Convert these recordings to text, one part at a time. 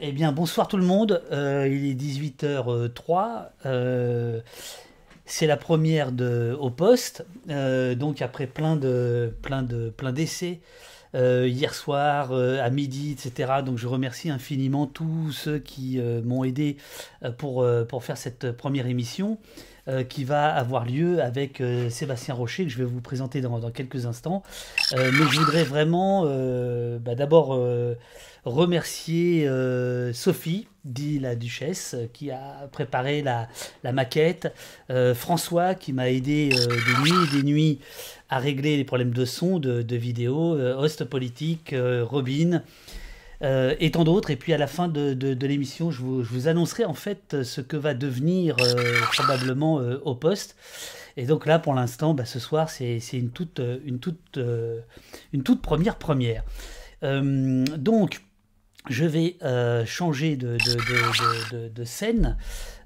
Eh bien, bonsoir tout le monde. Euh, il est 18h03. Euh, c'est la première de, au poste. Euh, donc, après plein de plein de plein d'essais hier soir, à midi, etc. Donc, je remercie infiniment tous ceux qui m'ont aidé pour, pour faire cette première émission. Qui va avoir lieu avec Sébastien Rocher, que je vais vous présenter dans, quelques instants. mais je voudrais vraiment bah, d'abord remercier euh, Sophie, dit la duchesse, qui a préparé la, maquette, euh, François, qui m'a aidé euh, des nuits et des nuits à régler les problèmes de son, de vidéo, host politique, Robin. Et tant d'autres. Et puis à la fin de, l'émission, je vous, annoncerai en fait ce que va devenir probablement au poste. Et donc là, pour l'instant, bah, ce soir, c'est une toute, une, toute, une toute première première. donc, je vais euh, changer de, de, scène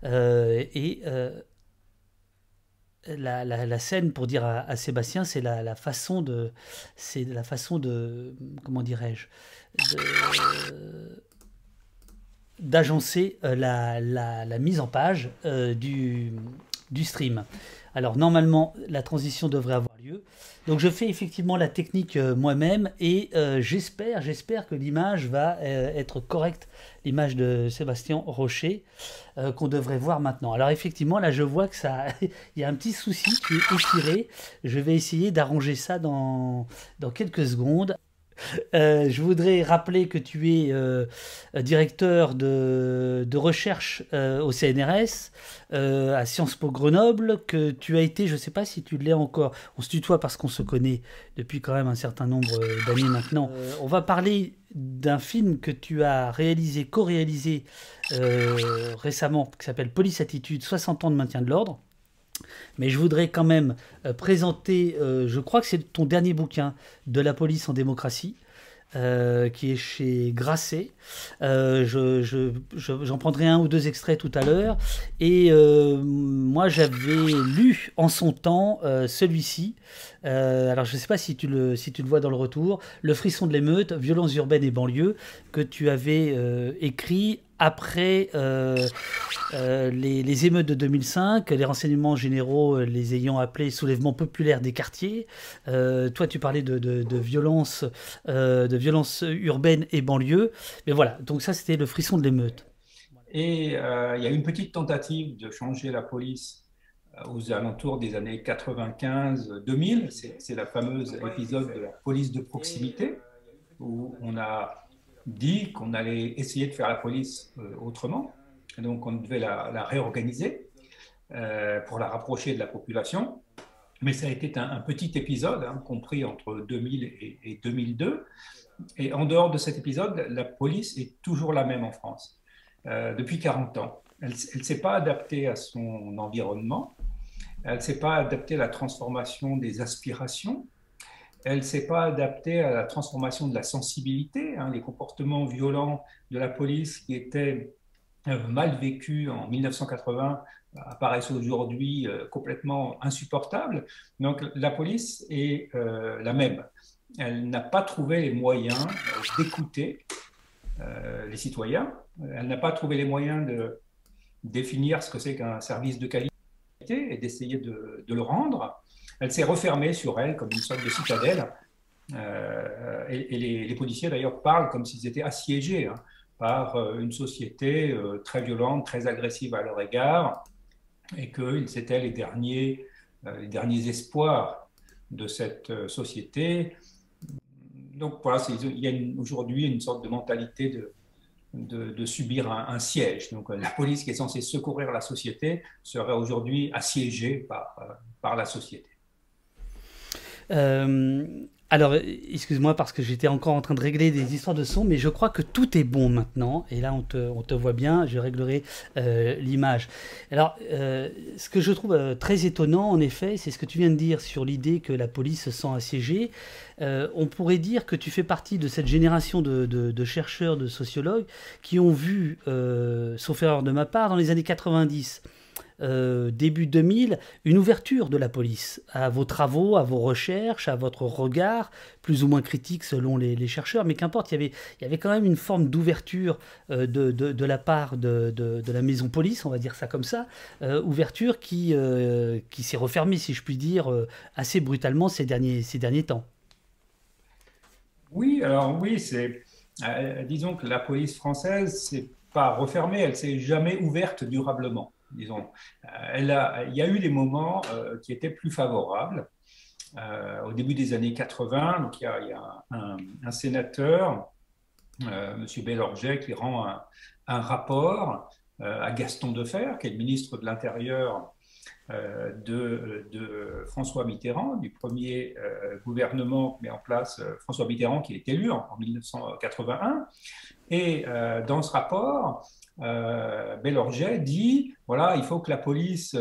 euh, et euh, la, scène pour dire à, Sébastien c'est la, façon de c'est la façon de comment dirais-je d'agencer la, mise en page du, du stream. Alors normalement la transition devrait avoir lieu. Donc je fais effectivement la technique euh, moi-même et euh, j'espère, que l'image va euh, être correcte, l'image de Sébastien Rocher qu'on devrait voir maintenant. Alors effectivement là je vois que ça, il y a un petit souci qui est étiré. Je vais essayer d'arranger ça dans quelques secondes. Euh, je voudrais rappeler que tu es euh, directeur de, recherche euh, au CNRS, à Sciences Po Grenoble, que tu as été, je ne sais pas si tu l'es encore, on se tutoie parce qu'on se connaît depuis quand même un certain nombre d'années maintenant. on va parler d'un film que tu as réalisé, co-réalisé récemment, qui s'appelle Police Attitude, 60 ans de maintien de l'ordre. Mais je voudrais quand même euh, présenter, euh, je crois que c'est ton dernier bouquin, De la police en démocratie. Euh, qui est chez Grasset. J'en prendrai un ou deux extraits tout à l'heure. Et moi, j'avais lu en son temps celui-ci. alors, je ne sais pas si tu, le, si tu le vois dans le retour. Le frisson de l'émeute, violences urbaines et banlieues, que tu avais écrit après euh, euh, les, émeutes de 2005, les renseignements généraux euh, les ayant appelés soulèvement populaire des quartiers. toi, tu parlais de, de, violence, de violence urbaine et banlieue. Mais voilà, donc ça, c'était le frisson de l'émeute. Et il y a une petite tentative de changer la police aux alentours des années 95-2000. C'est la fameuse épisode de la police de proximité, où on a dit qu'on allait essayer de faire la police euh, autrement. donc, on devait la, réorganiser euh, pour la rapprocher de la population. Mais ça a été un, petit épisode, hein, compris entre 2000 et, 2002. Et en dehors de cet épisode, la police est toujours la même en France, euh, depuis 40 ans. Elle ne s'est pas adaptée à son environnement, elle ne s'est pas adaptée à la transformation des aspirations, elle ne s'est pas adaptée à la transformation de la sensibilité. Hein, les comportements violents de la police qui étaient euh, mal vécus en 1980 apparaissent aujourd'hui euh, complètement insupportables. Donc la police est euh, la même. Elle n'a pas trouvé les moyens d'écouter les citoyens. Elle n'a pas trouvé les moyens de définir ce que c'est qu'un service de qualité et d'essayer de, de, le rendre elle s'est refermée sur elle comme une sorte de citadelle. Euh, et, les, policiers d'ailleurs parlent comme s'ils étaient assiégés hein, par euh, une société euh, très violente, très agressive à leur égard, et qu'ils étaient les derniers, les derniers espoirs de cette société. Donc voilà, il y a aujourd'hui une sorte de mentalité de, subir un, siège. Donc la police qui est censée secourir la société serait aujourd'hui assiégée par la société. Euh, alors, excuse-moi parce que j'étais encore en train de régler des histoires de son, mais je crois que tout est bon maintenant. Et là, on te, voit bien, je réglerai euh, l'image. Alors, euh, ce que je trouve très étonnant, en effet, c'est ce que tu viens de dire sur l'idée que la police se sent assiégée. on pourrait dire que tu fais partie de cette génération de, de chercheurs, de sociologues qui ont vu, sauf erreur de ma part, dans les années 90, début 2000, une ouverture de la police à vos travaux, à vos recherches, à votre regard, plus ou moins critique selon les, chercheurs, mais qu'importe, il y, avait, quand même une forme d'ouverture de, de, la part de, la maison police, on va dire ça comme ça, ouverture qui, s'est refermée, si je puis dire, assez brutalement ces derniers, temps. Oui, alors oui, c'est euh, disons que la police française s'est pas refermée, elle s'est jamais ouverte durablement. Disons, euh, il y a eu des moments euh, qui étaient plus favorables. au début des années 80, donc il y a, un, sénateur, M. Bellorget, qui rend un, rapport à Gaston Defer, qui est le ministre de l'Intérieur euh, de, François Mitterrand, du premier euh, gouvernement que met en place euh, François Mitterrand, qui est élu en, 1981. Et dans ce rapport, Bellorget dit voilà, il faut que la police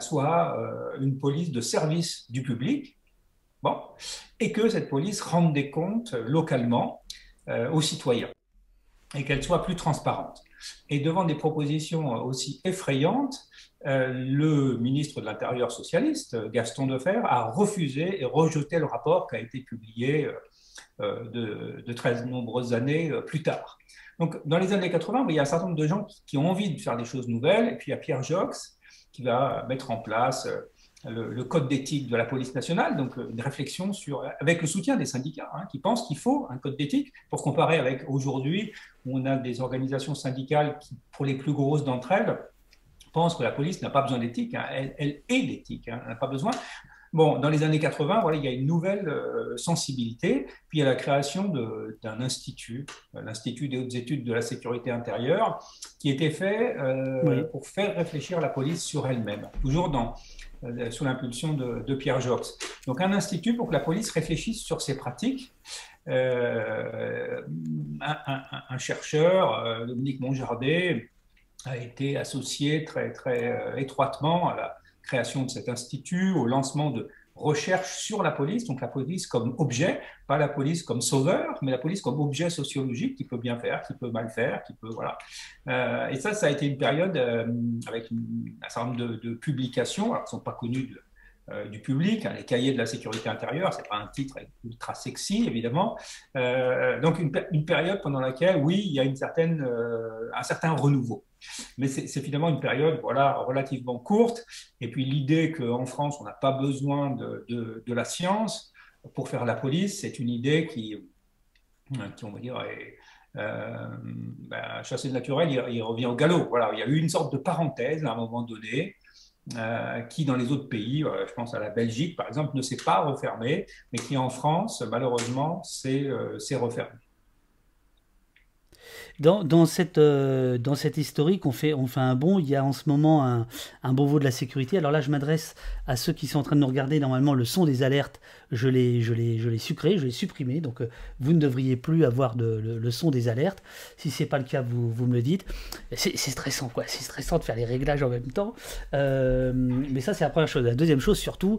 soit une police de service du public, et que cette police rende des comptes localement aux citoyens et qu'elle soit plus transparente. Et devant des propositions aussi effrayantes, euh, le ministre de l'Intérieur socialiste, Gaston Defer, a refusé et rejeté le rapport qui a été publié euh, de, très nombreuses années euh, plus tard. Donc, dans les années 80, il y a un certain nombre de gens qui, ont envie de faire des choses nouvelles, et puis il y a Pierre Jox qui va mettre en place le, code d'éthique de la police nationale, donc une réflexion sur, avec le soutien des syndicats, hein, qui pensent qu'il faut un code d'éthique pour comparer avec aujourd'hui, où on a des organisations syndicales qui, pour les plus grosses d'entre elles, pense que la police n'a pas besoin d'éthique, hein. elle, est l'éthique, hein. elle n'a pas besoin. Bon, dans les années 80, voilà, il y a une nouvelle euh, sensibilité, puis il y a la création d'un institut, euh, l'Institut des hautes études de la sécurité intérieure, qui était fait euh, pour faire réfléchir la police sur elle-même, toujours dans, sous l'impulsion de, Pierre Jox. Donc un institut pour que la police réfléchisse sur ses pratiques. un, un, chercheur, Dominique Monjardet, a été associé très, très étroitement à la création de cet institut, au lancement de recherches sur la police, donc la police comme objet, pas la police comme sauveur, mais la police comme objet sociologique qui peut bien faire, qui peut mal faire, qui peut voilà. Euh, et ça, ça a été une période euh, avec un certain nombre de, publications, alors qui sont pas connues euh, du public. Hein, les cahiers de la sécurité intérieure, c'est pas un titre ultra sexy, évidemment. Donc une, période pendant laquelle, oui, il y a une certaine, un certain renouveau. Mais c'est finalement une période voilà, relativement courte. Et puis l'idée qu'en France, on n'a pas besoin de, la science pour faire la police, c'est une idée qui, qui, on va dire, est, euh, ben, de naturel, il, revient au galop. Voilà, il y a eu une sorte de parenthèse à un moment donné euh, qui dans les autres pays, euh, je pense à la Belgique par exemple, ne s'est pas refermé, mais qui en France, malheureusement, s'est euh, refermé. Dans, cette, euh, dans cette historique, on fait, on fait un bond. Il y a en ce moment un, un Beauvau de la sécurité. Alors là, je m'adresse à ceux qui sont en train de nous regarder. Normalement, le son des alertes, je l'ai sucré, je l'ai supprimé. Donc, euh, vous ne devriez plus avoir de, le, son des alertes. Si c'est pas le cas, vous, vous me le dites. C'est, stressant, quoi. C'est stressant de faire les réglages en même temps. Euh, mais ça, c'est la première chose. La deuxième chose, surtout,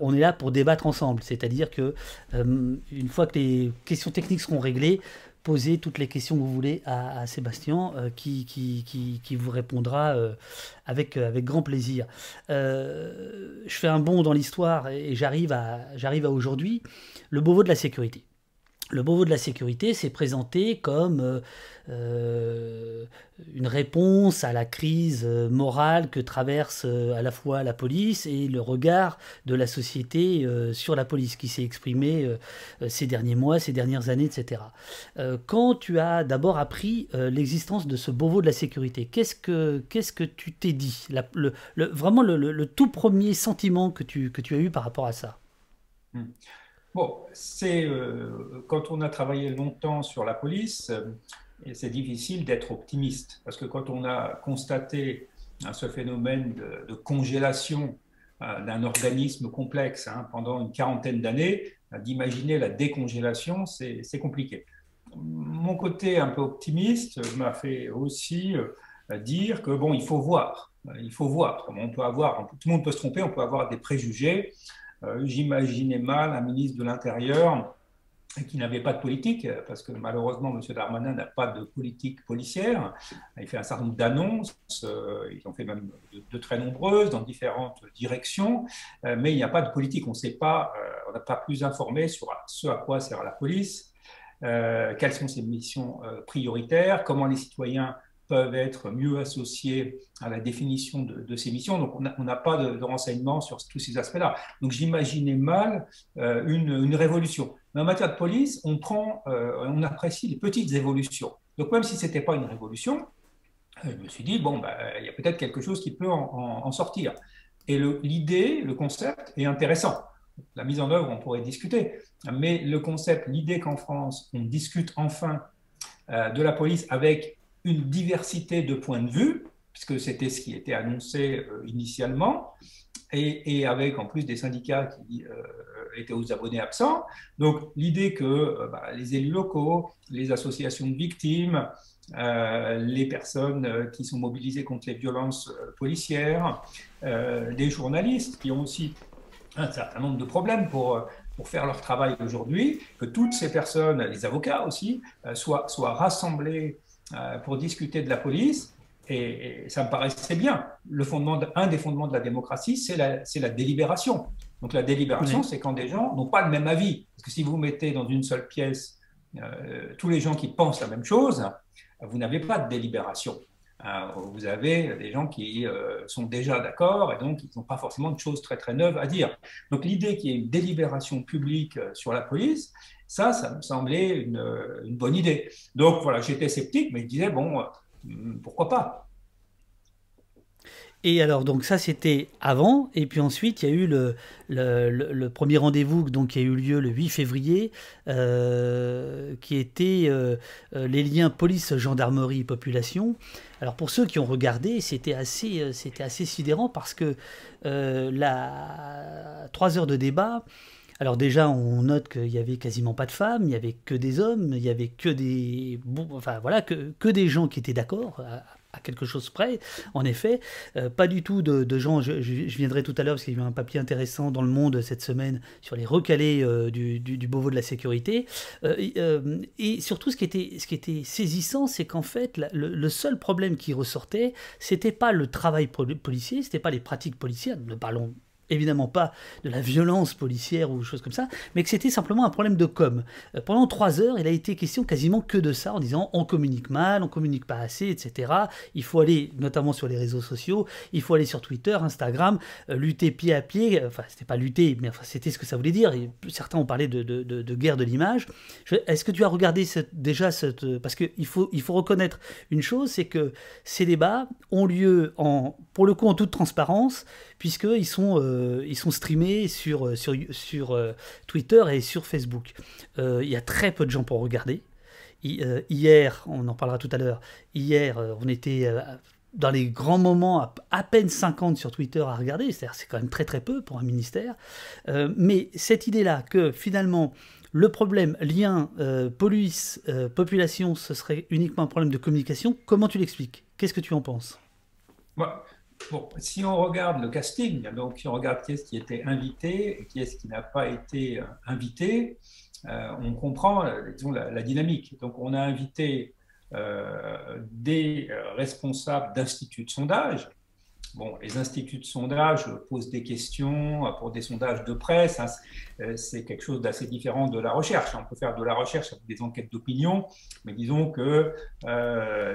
on est là pour débattre ensemble. C'est-à-dire que une fois que les questions techniques seront réglées, poser toutes les questions que vous voulez à, Sébastien, euh, qui, qui, qui, vous répondra euh, avec, euh, avec grand plaisir. je fais un bond dans l'histoire et j'arrive à, à aujourd'hui, le Beauvau de la sécurité. Le Beauvau de la sécurité s'est présenté comme euh, euh, une réponse à la crise euh, morale que traverse à la fois la police et le regard de la société sur la police qui s'est exprimé ces derniers mois, ces dernières années, etc. quand tu as d'abord appris l'existence de ce Beauvau de la sécurité, qu'est-ce que, qu'est-ce que tu t'es dit? Vraiment le, tout premier sentiment que tu, que tu as eu par rapport à ça? Hmm. Bon, c'est euh, quand on a travaillé longtemps sur la police, euh, c'est difficile d'être optimiste parce que quand on a constaté hein, ce phénomène de, congélation euh, d'un organisme complexe hein, pendant une quarantaine d'années, d'imaginer la décongélation, c'est compliqué. Mon côté un peu optimiste m'a fait aussi dire que bon, il faut voir, il faut voir. On peut avoir, tout le monde peut se tromper, on peut avoir des préjugés. Euh, j'imaginais mal un ministre de l'Intérieur qui n'avait pas de politique, parce que malheureusement, M. Darmanin n'a pas de politique policière. Il fait un certain nombre d'annonces, euh, ils en fait même de, très nombreuses, dans différentes directions, euh, mais il n'y a pas de politique. On euh, on n'a pas plus informé sur ce à quoi sert la police, quelles sont ses missions prioritaires, comment les citoyens peuvent être mieux associés à la définition de, ces missions. Donc, on n'a pas de, renseignements sur tous ces aspects-là. Donc, j'imaginais mal euh, une, révolution. Mais en matière de police, on, prend, euh, on apprécie les petites évolutions. Donc, même si ce n'était pas une révolution, euh, je me suis dit, bon, bah, il y a peut-être quelque chose qui peut en, sortir. Et l'idée, le, le concept est intéressant. La mise en œuvre, on pourrait discuter. Mais le concept, l'idée qu'en France, on discute enfin de la police avec une diversité de points de vue, puisque c'était ce qui était annoncé euh, initialement, et, avec en plus des syndicats qui euh, étaient aux abonnés absents. Donc l'idée que euh, bah, les élus locaux, les associations de victimes, les personnes qui sont mobilisées contre les violences policières, des journalistes qui ont aussi un certain nombre de problèmes pour, pour faire leur travail aujourd'hui, que toutes ces personnes, les avocats aussi, soient, soient rassemblés euh, pour discuter de la police. Et, ça me paraissait bien. Le fondement un des fondements de la démocratie, c'est la, la, délibération. Donc la délibération, c'est quand des gens n'ont pas le même avis. Parce que si vous mettez dans une seule pièce euh, tous les gens qui pensent la même chose, vous n'avez pas de délibération. Euh, vous avez des gens qui sont déjà d'accord et donc ils n'ont pas forcément de choses très très neuves à dire. Donc l'idée qu'il y ait une délibération publique sur la police, ça, ça me semblait une, bonne idée. Donc voilà, j'étais sceptique, mais je disais, bon, euh, pourquoi pas? Et alors, donc ça, c'était avant. Et puis ensuite, il y a eu le, premier rendez-vous qui a eu lieu le 8 février, euh, qui était euh, les liens police-gendarmerie-population. Alors, pour ceux qui ont regardé, c'était assez, c'était assez sidérant parce que la trois heures de débat, alors déjà, on note qu'il y avait quasiment pas de femmes, il y avait que des hommes, il y avait que des, enfin voilà, que, que des gens qui étaient d'accord à, quelque chose près. En effet, euh, pas du tout de, gens. Je, viendrai tout à l'heure parce qu'il y a eu un papier intéressant dans le Monde cette semaine sur les recalés euh, du, du, Beauvau de la sécurité. Euh, et surtout, ce qui était, ce qui était saisissant, c'est qu'en fait, le, seul problème qui ressortait, c'était pas le travail policier, c'était pas les pratiques policières. Ne parlons évidemment pas de la violence policière ou choses comme ça, mais que c'était simplement un problème de com. Euh, pendant trois heures, il a été question quasiment que de ça, en disant on communique mal, on communique pas assez, etc. Il faut aller, notamment sur les réseaux sociaux, il faut aller sur Twitter, Instagram, euh, lutter pied à pied. Enfin, c'était pas lutter, mais enfin, c'était ce que ça voulait dire. Et certains ont parlé de, de, de, guerre de l'image. Est-ce que tu as regardé déjà cette... Parce qu'il faut, il faut reconnaître une chose, c'est que ces débats ont lieu, en, pour le coup, en toute transparence, puisqu'ils sont, euh, ils sont streamés sur, euh, sur, sur euh, Twitter et sur Facebook. Il y a très peu de gens pour regarder. hier, on en parlera tout à l'heure, hier, on était dans les grands moments, à, peine 50 sur Twitter à regarder, c'est-à-dire c'est quand même très très peu pour un ministère. mais cette idée-là que finalement le problème lien police population, ce serait uniquement un problème de communication, comment tu l'expliques? Qu'est-ce que tu en penses? Si on regarde le casting, donc si on regarde qui est-ce qui était invité et qui est-ce qui n'a pas été euh, invité, euh, on comprend euh, disons, la, dynamique. Donc on a invité des responsables d'instituts de sondage. Bon, les instituts de sondage posent des questions pour des sondages de presse. Hein, c'est quelque chose d'assez différent de la recherche. On peut faire de la recherche avec des enquêtes d'opinion, mais disons que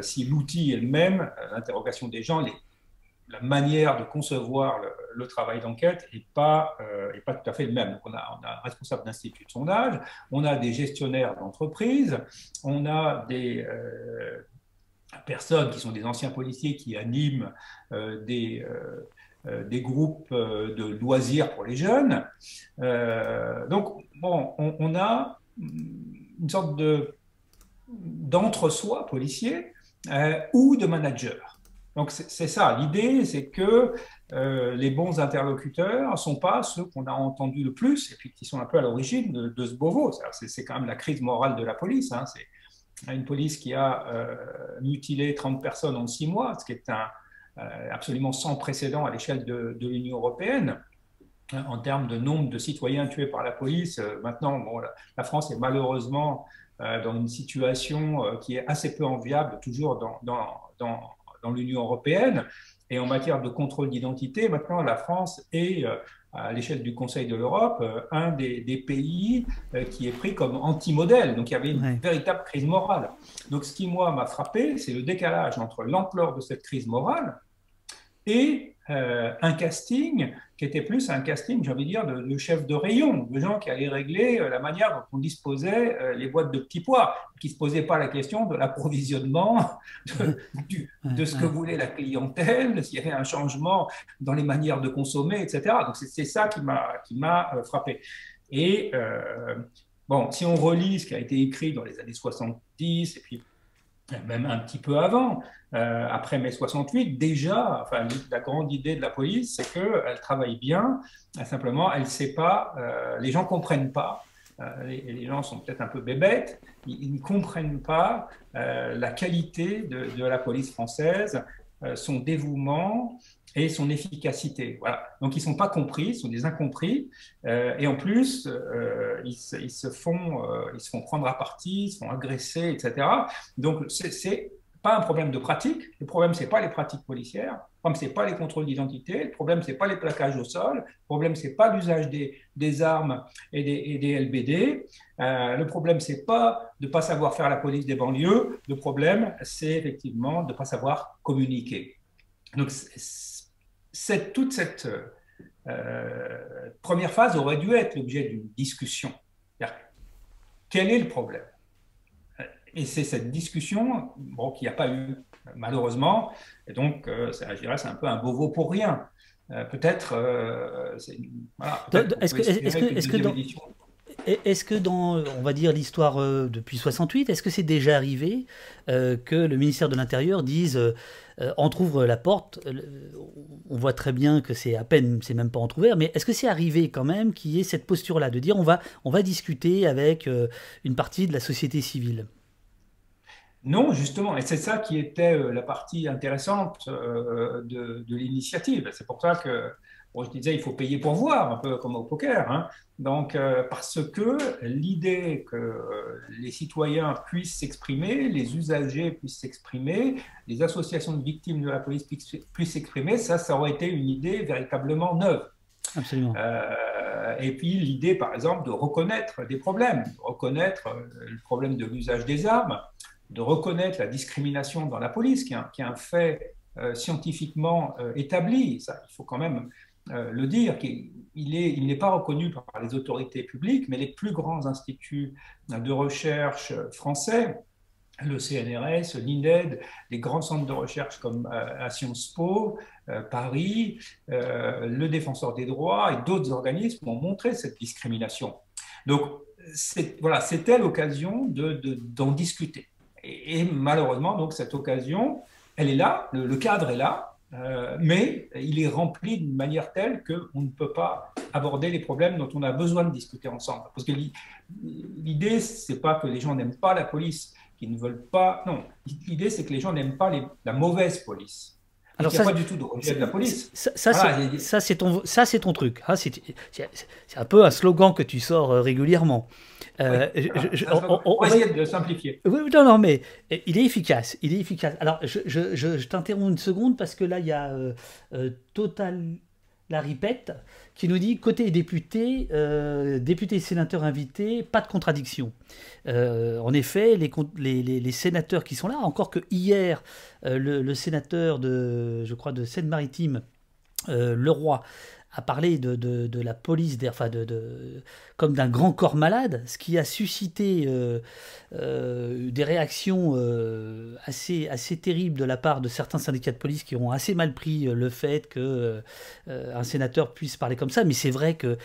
si l'outil est le même, l'interrogation des gens, les la manière de concevoir le, travail d'enquête n'est pas, euh, pas tout à fait le même. on, a, un responsable d'institut de sondage, on a des gestionnaires d'entreprise, on a des euh, personnes qui sont des anciens policiers qui animent euh, des, groupes de loisirs pour les jeunes. donc, on, a une sorte de d'entre-soi policier ou de manager. Donc c'est ça, l'idée c'est que euh, les bons interlocuteurs ne sont pas ceux qu'on a entendus le plus et puis qui sont un peu à l'origine de, ce Beauvau. C'est quand même la crise morale de la police. Hein. C'est une police qui a euh, mutilé 30 personnes en six mois, ce qui est euh, absolument sans précédent à l'échelle de, l'Union européenne. en termes de nombre de citoyens tués par la police. Maintenant, la France est malheureusement dans une situation qui est assez peu enviable, toujours dans, dans l'Union européenne. Et en matière de contrôle d'identité, maintenant, la France est à l'échelle du Conseil de l'Europe, euh, un des, pays euh, qui est pris comme anti-modèle. Donc il y avait une véritable crise morale. Donc ce qui, moi, m'a frappé, c'est le décalage entre l'ampleur de cette crise morale et euh, un casting qui était plus un casting, j'ai envie de dire, de, chef de rayon, de gens qui allaient régler euh, la manière dont on disposait euh, les boîtes de petits pois, qui ne se posaient pas la question de l'approvisionnement, de, ce que voulait la clientèle, s'il y avait un changement dans les manières de consommer, etc. Donc c'est ça qui m'a frappé. Et bon, si on relit ce qui a été écrit dans les années 70, et puis même un petit peu avant, euh, après mai 68, déjà, enfin, la grande idée de la police, c'est qu'elle travaille bien, simplement, elle sait pas, euh, les gens comprennent pas, euh, les, gens sont peut-être un peu bébêtes, ils, ne comprennent pas la qualité de, la police française, son dévouement, et son efficacité. Voilà. Donc ils ne sont pas compris, ils sont des incompris, euh, et en plus euh, ils, se font, euh, ils se font prendre à partie, ils se font agresser, etc. Donc c'est pas un problème de pratique. Le problème c'est pas les pratiques policières. Le problème c'est pas les contrôles d'identité. Le problème c'est pas les plaquages au sol. Le problème c'est pas l'usage des, des, armes et des, et des LBD. le problème c'est pas de pas savoir faire la police des banlieues. Le problème c'est effectivement de pas savoir communiquer. Donc cette, toute cette euh, première phase aurait dû être l'objet d'une discussion. Quel est le problème? Et c'est cette discussion bon, qu'il n'y a pas eu, malheureusement. Et donc, euh, je dirais, c'est un peu un beau pour rien. Euh, peut-être. Voilà, est-ce que, est-ce que, dans, est-ce que dans, on va dire, l'histoire euh, depuis 68, est-ce que c'est déjà arrivé euh, que le ministère de l'Intérieur dise euh, entrouvre la porte On voit très bien que c'est à peine, c'est même pas entrouvert, mais est-ce que c'est arrivé quand même qu'il y ait cette posture-là, de dire on va, on va discuter avec une partie de la société civile? Non, justement, et c'est ça qui était la partie intéressante de, de l'initiative. C'est pour ça que je disais, il faut payer pour voir, un peu comme au poker. Hein. Donc, euh, parce que l'idée que euh, les citoyens puissent s'exprimer, les usagers puissent s'exprimer, les associations de victimes de la police puissent s'exprimer, ça, ça aurait été une idée véritablement neuve. Absolument. Euh, et puis l'idée, par exemple, de reconnaître des problèmes, de reconnaître le problème de l'usage des armes, de reconnaître la discrimination dans la police, qui est un, qui est un fait scientifiquement établi. Ça, il faut quand même euh, le dire, qu'il il n'est pas reconnu par les autorités publiques, mais les plus grands instituts de recherche français, le CNRS, l'INED, les grands centres de recherche comme euh, à Sciences Po, euh, Paris, le Défenseur des droits et d'autres organismes ont montré cette discrimination. Donc, voilà, c'était l'occasion d'en discuter. Et, malheureusement, donc, cette occasion, elle est là, le cadre est là, euh, mais il est rempli d'une manière telle qu'on ne peut pas aborder les problèmes dont on a besoin de discuter ensemble. Parce que l'idée, c'est pas que les gens n'aiment pas la police, qu'ils ne veulent pas. Non, l'idée, c'est que les gens n'aiment pas la mauvaise police. Alors il n'y a pas du tout de rejet de la police. Ça, ça c'est ton, ça, c'est ton truc. Ah, c'est un peu un slogan que tu sors euh, régulièrement. Euh, on, va essayer de simplifier. Oui, non, non, mais il est efficace. Il est efficace. Alors, je, t'interromps une seconde parce que là, il y a euh, euh, Total la ripette qui nous dit côté député, euh, députés et sénateurs invités, pas de contradiction. en effet, les, les, sénateurs qui sont là, encore que hier, le, le, sénateur de, je crois, de Seine-Maritime, le roi a parlé de, de, la police, enfin de, de, comme d'un grand corps malade, ce qui a suscité euh, euh, des réactions euh, assez, assez terribles de la part de certains syndicats de police qui ont assez mal pris le fait que un sénateur puisse parler comme ça. Mais c'est vrai que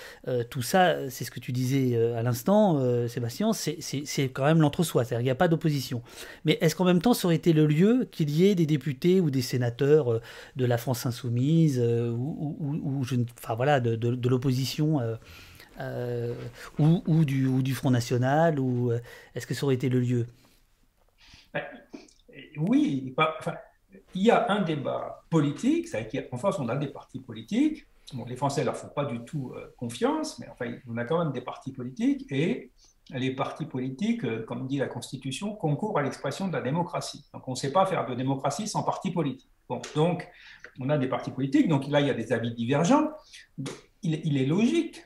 tout ça, c'est ce que tu disais à l'instant, Sébastien, c'est quand même l'entre-soi, c'est-à-dire qu'il n'y a pas d'opposition. Mais est-ce qu'en même temps, ça aurait été le lieu qu'il y ait des députés ou des sénateurs de la France insoumise ou, ou, je, enfin voilà, de, l'opposition euh, ou, du, ou, du, Front National ou euh, Est-ce que ça aurait été le lieu? Ben, Oui, il y a un débat politique, en France on a des partis politiques, les Français ne leur font pas du tout confiance, mais enfin, on a quand même des partis politiques et les partis politiques, comme dit la Constitution, concourent à l'expression de la démocratie. Donc on ne sait pas faire de démocratie sans parti politique. Bon, donc on a des partis politiques, donc là il y a des avis divergents. Il, est logique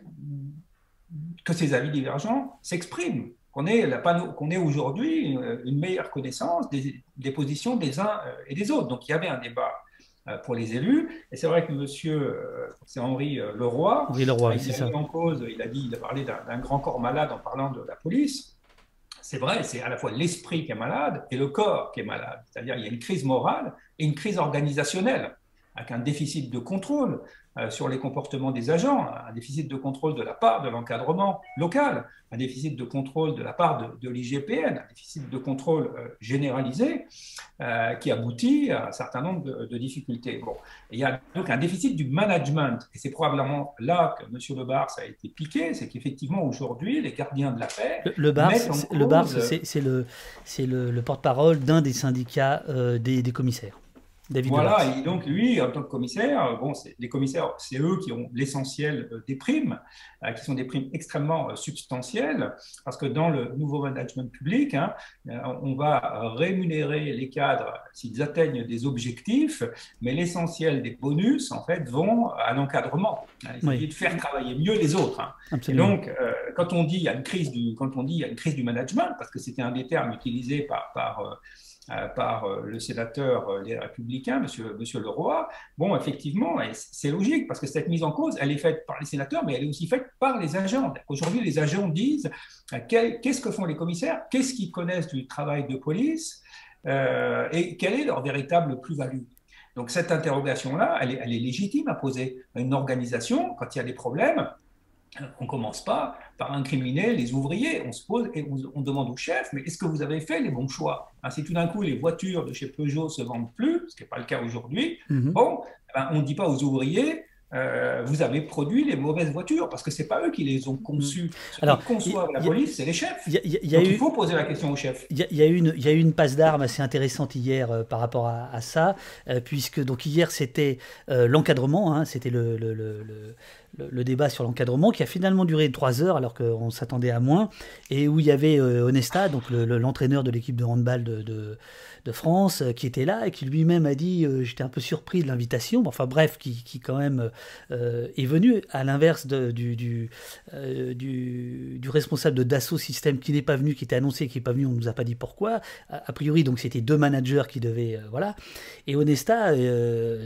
que ces avis divergents s'expriment, qu'on ait, ait aujourd'hui une meilleure connaissance des, des, positions des uns et des autres. Donc il y avait un débat euh, pour les élus. Et c'est vrai que monsieur, euh, c'est Henri euh, Leroy, Henri Leroy, il a en cause, il a dit, il a parlé d'un grand corps malade en parlant de la police. C'est vrai, c'est à la fois l'esprit qui est malade et le corps qui est malade. C'est-à-dire il y a une crise morale et une crise organisationnelle, avec un déficit de contrôle, euh, sur les comportements des agents, un déficit de contrôle de la part de l'encadrement local, un déficit de contrôle de la part de, l'IGPN, un déficit de contrôle euh, généralisé euh, qui aboutit à un certain nombre de, difficultés. Bon. il y a donc un déficit du management, et c'est probablement là que M. Le Bars a été piqué, c'est qu'effectivement aujourd'hui, les gardiens de la paix... Le, le Bars, c'est le, le, le porte-parole d'un des syndicats des, des commissaires voilà, et donc lui, en tant que commissaire, bon, les commissaires, c'est eux qui ont l'essentiel euh, des primes, euh, qui sont des primes extrêmement euh, substantielles, parce que dans le nouveau management public, hein, on va rémunérer les cadres s'ils atteignent des objectifs, mais l'essentiel des bonus, en fait, vont à l'encadrement. Hein, il s'agit de faire travailler mieux les autres. Hein. Et donc, quand on dit il y a une crise du, quand on dit il y a une crise du management, parce que c'était un des termes utilisés par, par par euh, le sénateur euh, Les Républicains, monsieur, monsieur Leroy, bon, effectivement, c'est logique, parce que cette mise en cause, elle est faite par les sénateurs, mais elle est aussi faite par les agents. Aujourd'hui, les agents disent qu'est-ce que font les commissaires, qu'est-ce qu'ils connaissent du travail de police, et quelle est leur véritable plus-value? Donc cette interrogation-là, elle est, légitime à poser. Une organisation, quand il y a des problèmes, on ne commence pas par incriminer les ouvriers. On se pose et on, demande au chef, mais est-ce que vous avez fait les bons choix? Hein, Si tout d'un coup les voitures de chez Peugeot se vendent plus, ce qui n'est pas le cas aujourd'hui, mhm. bon, eh ben, on ne dit pas aux ouvriers, euh, vous avez produit les mauvaises voitures parce que c'est pas eux qui les ont conçues. Ceux Alors, qui conçoivent la police, c'est les chefs. Donc il faut poser la question aux chefs. Il y, a eu une, passe d'armes assez intéressante hier euh, par rapport à, ça, euh, puisque donc hier c'était l'encadrement, hein, c'était le, le, le, le, débat sur l'encadrement qui a finalement duré trois heures alors qu'on s'attendait à moins, et où il y avait Onesta, donc l'entraîneur de l'équipe de handball de, de de France euh, qui était là et qui lui-même a dit euh, j'étais un peu surpris de l'invitation, enfin bref, qui, qui quand même euh, est venu à l'inverse du, du, du, responsable de Dassault Systèmes qui n'est pas venu, qui était annoncé, qui n'est pas venu, on ne nous a pas dit pourquoi. A, priori, donc c'était deux managers qui devaient. voilà. Et Onesta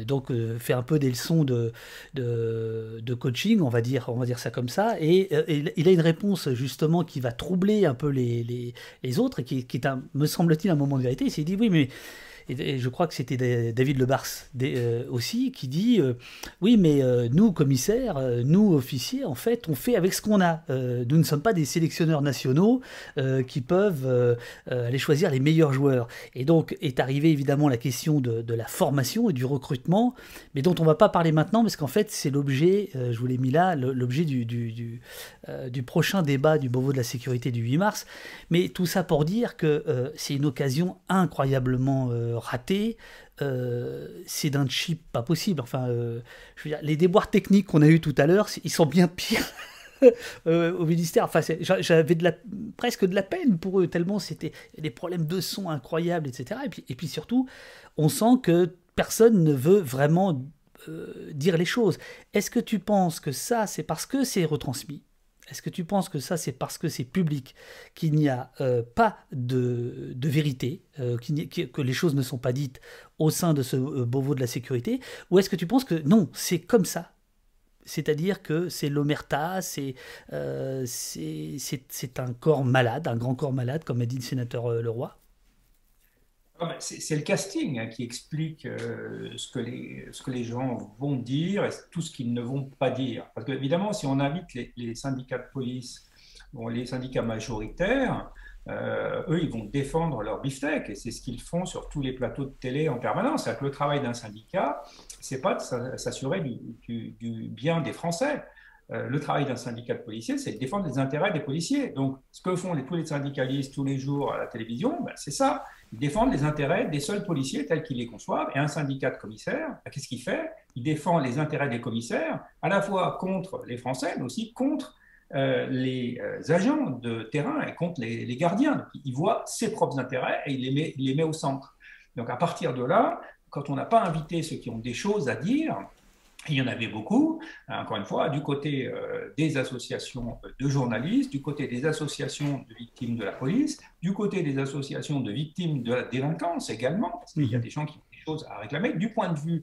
donc fait un peu des leçons de, de, de, coaching, on va, dire, on va dire ça comme ça, et, il a une réponse justement qui va troubler un peu les, les, les autres et qui, qui est, un, me semble-t-il, un moment de vérité. Il s'est dit oui, mais et, je crois que c'était David Lebars euh, aussi qui dit euh, oui mais euh, nous commissaires, nous officiers en fait on fait avec ce qu'on a. nous ne sommes pas des sélectionneurs nationaux qui peuvent aller choisir les meilleurs joueurs. Et donc est arrivée évidemment la question de, la formation et du recrutement, mais dont on va pas parler maintenant parce qu'en fait c'est l'objet, je vous l'ai mis là, l'objet du, du, du, prochain débat du Beauvau de la sécurité du 8 mars. Mais tout ça pour dire que c'est une occasion incroyablement raté, euh, c'est d'un chip pas possible. Enfin, euh, les déboires techniques qu'on a eu tout à l'heure, ils sont bien pires. Euh, au ministère, enfin, j'avais presque de la peine pour eux, tellement c'était des problèmes de son incroyables, etc. Et puis surtout, on sent que personne ne veut vraiment dire les choses. Est-ce que tu penses que ça, c'est parce que c'est retransmis? Est-ce que tu penses que ça, c'est parce que c'est public, qu'il n'y a euh, pas de, vérité, euh, que les choses ne sont pas dites au sein de ce euh, Beauvau de la sécurité? Ou est-ce que tu penses que non, c'est comme ça? C'est-à-dire que c'est l'omerta, c'est c'est un corps malade, un grand corps malade, comme a dit le sénateur Leroy? C'est le casting hein, qui explique euh, ce, que les, ce que les gens vont dire et tout ce qu'ils ne vont pas dire. Parce qu'évidemment, si on invite les, syndicats de police, les syndicats majoritaires, euh, eux, ils vont défendre leur beefsteak et c'est ce qu'ils font sur tous les plateaux de télé en permanence. cest que le travail d'un syndicat, c'est pas de s'assurer du, bien des Français. Euh, le travail d'un syndicat de policiers, c'est de défendre les intérêts des policiers. Donc, ce que font les, tous les syndicalistes tous les jours à la télévision, ben, c'est ça. Ils défendent les intérêts des seuls policiers tels qu'ils les conçoivent. Et un syndicat de commissaires, ben, qu'est-ce qu'il fait? Il défend les intérêts des commissaires, à la fois contre les Français, mais aussi contre euh, les euh, agents de terrain et contre les, gardiens. il voit ses propres intérêts et il les met au centre. Donc à partir de là, quand on n'a pas invité ceux qui ont des choses à dire, il y en avait beaucoup, encore une fois, du côté euh, des associations de journalistes, du côté des associations de victimes de la police, du côté des associations de victimes de la délinquance également, parce qu'il y a mhm. des gens qui ont des choses à réclamer, du point de vue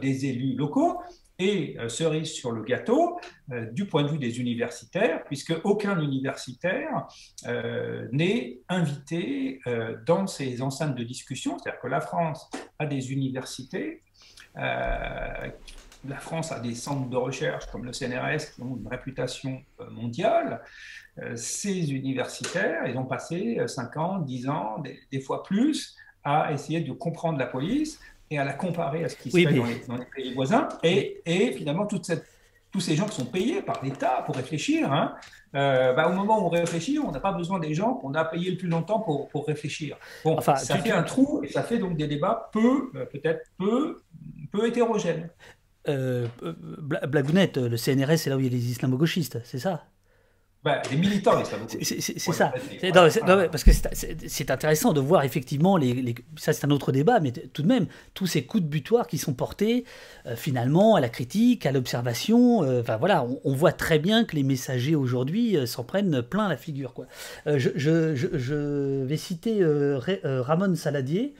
des élus locaux, et euh, cerise sur le gâteau euh, du point de vue des universitaires, puisque aucun universitaire euh, n'est invité dans ces enceintes de discussion. C'est-à-dire que la France a des universités, la France a des centres de recherche comme le CNRS qui ont une réputation mondiale. ces universitaires, ils ont passé 5 ans, 10 ans, des fois plus, à essayer de comprendre la police, et à la comparer à ce qui se fait dans, les, pays voisins. Et, et finalement, toute cette, tous ces gens qui sont payés par l'État pour réfléchir, hein, euh, bah, au moment où on réfléchit, on n'a pas besoin des gens qu'on a payés le plus longtemps pour, pour réfléchir. Bon, enfin, ça fait un trou et ça fait donc des débats peu, euh, peut-être peu, peu hétérogènes. Euh, Blagounette, le CNRS, c'est là où il y a les islamo-gauchistes, c'est ça? Bah, les militants C'est ça. parce que c'est intéressant de voir effectivement, les, ça c'est un autre débat, mais tout de même, tous ces coups de butoir qui sont portés euh, finalement à la critique, à l'observation. Euh, enfin voilà, on, voit très bien que les messagers aujourd'hui euh, s'en prennent plein la figure. Quoi. Je, je, je, vais citer Ramon Saladier.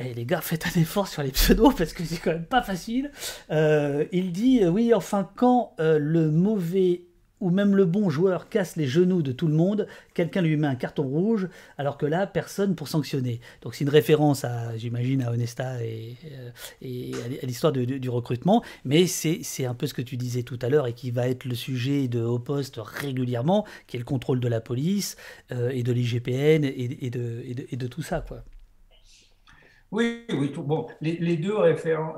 Les gars, faites un effort sur les pseudos parce que c'est quand même pas facile. il dit Oui, enfin, quand le mauvais où même le bon joueur casse les genoux de tout le monde, quelqu'un lui met un carton rouge, alors que là, personne pour sanctionner. Donc c'est une référence, à, j'imagine, à Honesta et, euh, à l'histoire du recrutement, mais c'est un peu ce que tu disais tout à l'heure et qui va être le sujet de haut poste régulièrement, qui est le contrôle de la police euh, et de l'IGPN et, et, de, et, de, tout ça. quoi. Oui, oui, tout, bon, les, deux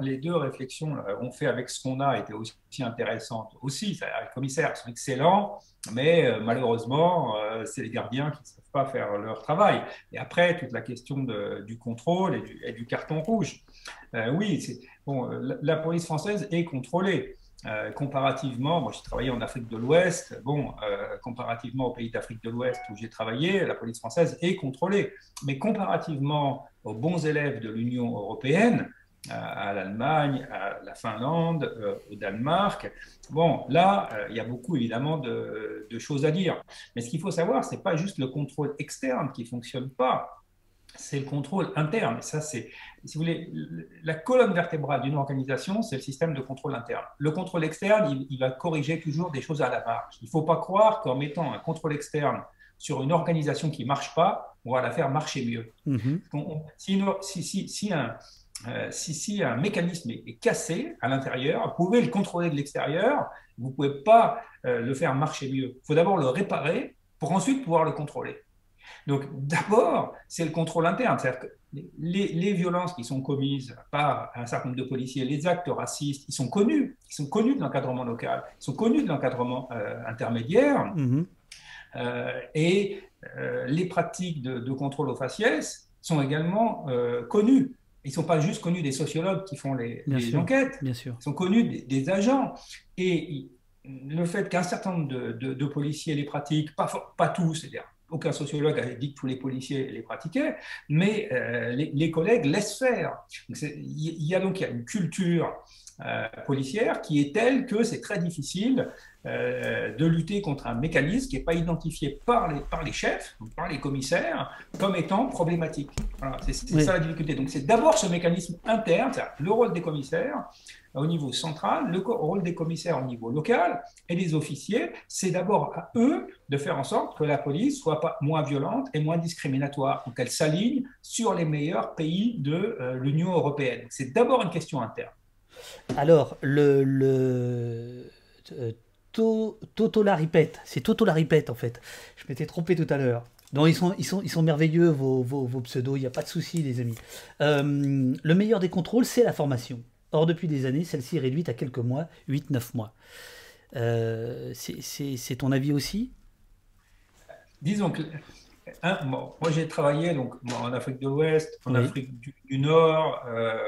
les deux réflexions qu'on fait avec ce qu'on a étaient aussi intéressantes aussi. Les commissaires sont excellents, mais euh, malheureusement, euh, c'est les gardiens qui ne savent pas faire leur travail. Et après, toute la question du contrôle et du, carton rouge. Euh, oui, bon, la, police française est contrôlée. Euh, comparativement, moi j'ai travaillé en Afrique de l'Ouest, bon, euh, comparativement aux pays d'Afrique de l'Ouest où j'ai travaillé, la police française est contrôlée. Mais comparativement aux bons élèves de l'Union européenne, euh, à l'Allemagne, à la Finlande, au Danemark, bon, là, il y a beaucoup évidemment de, de choses à dire. Mais ce qu'il faut savoir, ce n'est pas juste le contrôle externe qui ne fonctionne pas c'est le contrôle interne. Et ça, c'est, si vous voulez, la colonne vertébrale d'une organisation, c'est le système de contrôle interne. Le contrôle externe, il, va corriger toujours des choses à la marge. Il ne faut pas croire qu'en mettant un contrôle externe sur une organisation qui ne marche pas, on va la faire marcher mieux. Si, si, si, un, euh, si, un mécanisme est, cassé à l'intérieur, vous pouvez le contrôler de l'extérieur, vous ne pouvez pas euh, le faire marcher mieux. Il faut d'abord le réparer pour ensuite pouvoir le contrôler. Donc d'abord, c'est le contrôle interne. C'est-à-dire que les, violences qui sont commises par un certain nombre de policiers, les actes racistes, ils sont connus. Ils sont connus de l'encadrement local, ils sont connus de l'encadrement euh, intermédiaire. Mm-hmm. Euh, et euh, les pratiques de, contrôle aux faciès sont également connues. Ils ne sont pas juste connus des sociologues qui font les, enquêtes, bien sûr. ils sont connus des, agents. Et le fait qu'un certain nombre de, policiers les pratiquent, pas, pas tous, c'est-à-dire aucun sociologue a dit que tous les policiers les pratiquaient, mais euh, les, collègues laissent faire. Il y a donc une culture euh, policière qui est telle que c'est très difficile euh, de lutter contre un mécanisme qui n'est pas identifié par les, par les chefs, par les commissaires, comme étant problématique. c'est ça la difficulté. Donc c'est d'abord ce mécanisme interne, le rôle des commissaires au niveau central, le rôle des commissaires au niveau local et des officiers, c'est d'abord à eux de faire en sorte que la police soit pas moins violente et moins discriminatoire, donc qu'elle s'aligne sur les meilleurs pays de euh, l'Union européenne. C'est d'abord une question interne. Alors, le, le euh, Toto la répète. C'est Toto la répète en fait. Je m'étais trompé tout à l'heure. Non, ils sont, ils sont, ils sont merveilleux, vos, vos, vos pseudos, il n'y a pas de souci, les amis. Euh, le meilleur des contrôles, c'est la formation. Or, depuis des années, celle-ci est réduite à quelques mois, 8-9 mois. Euh, c'est ton avis aussi? Disons que moi j'ai travaillé donc, en Afrique de l'Ouest, en Afrique du, Nord, euh,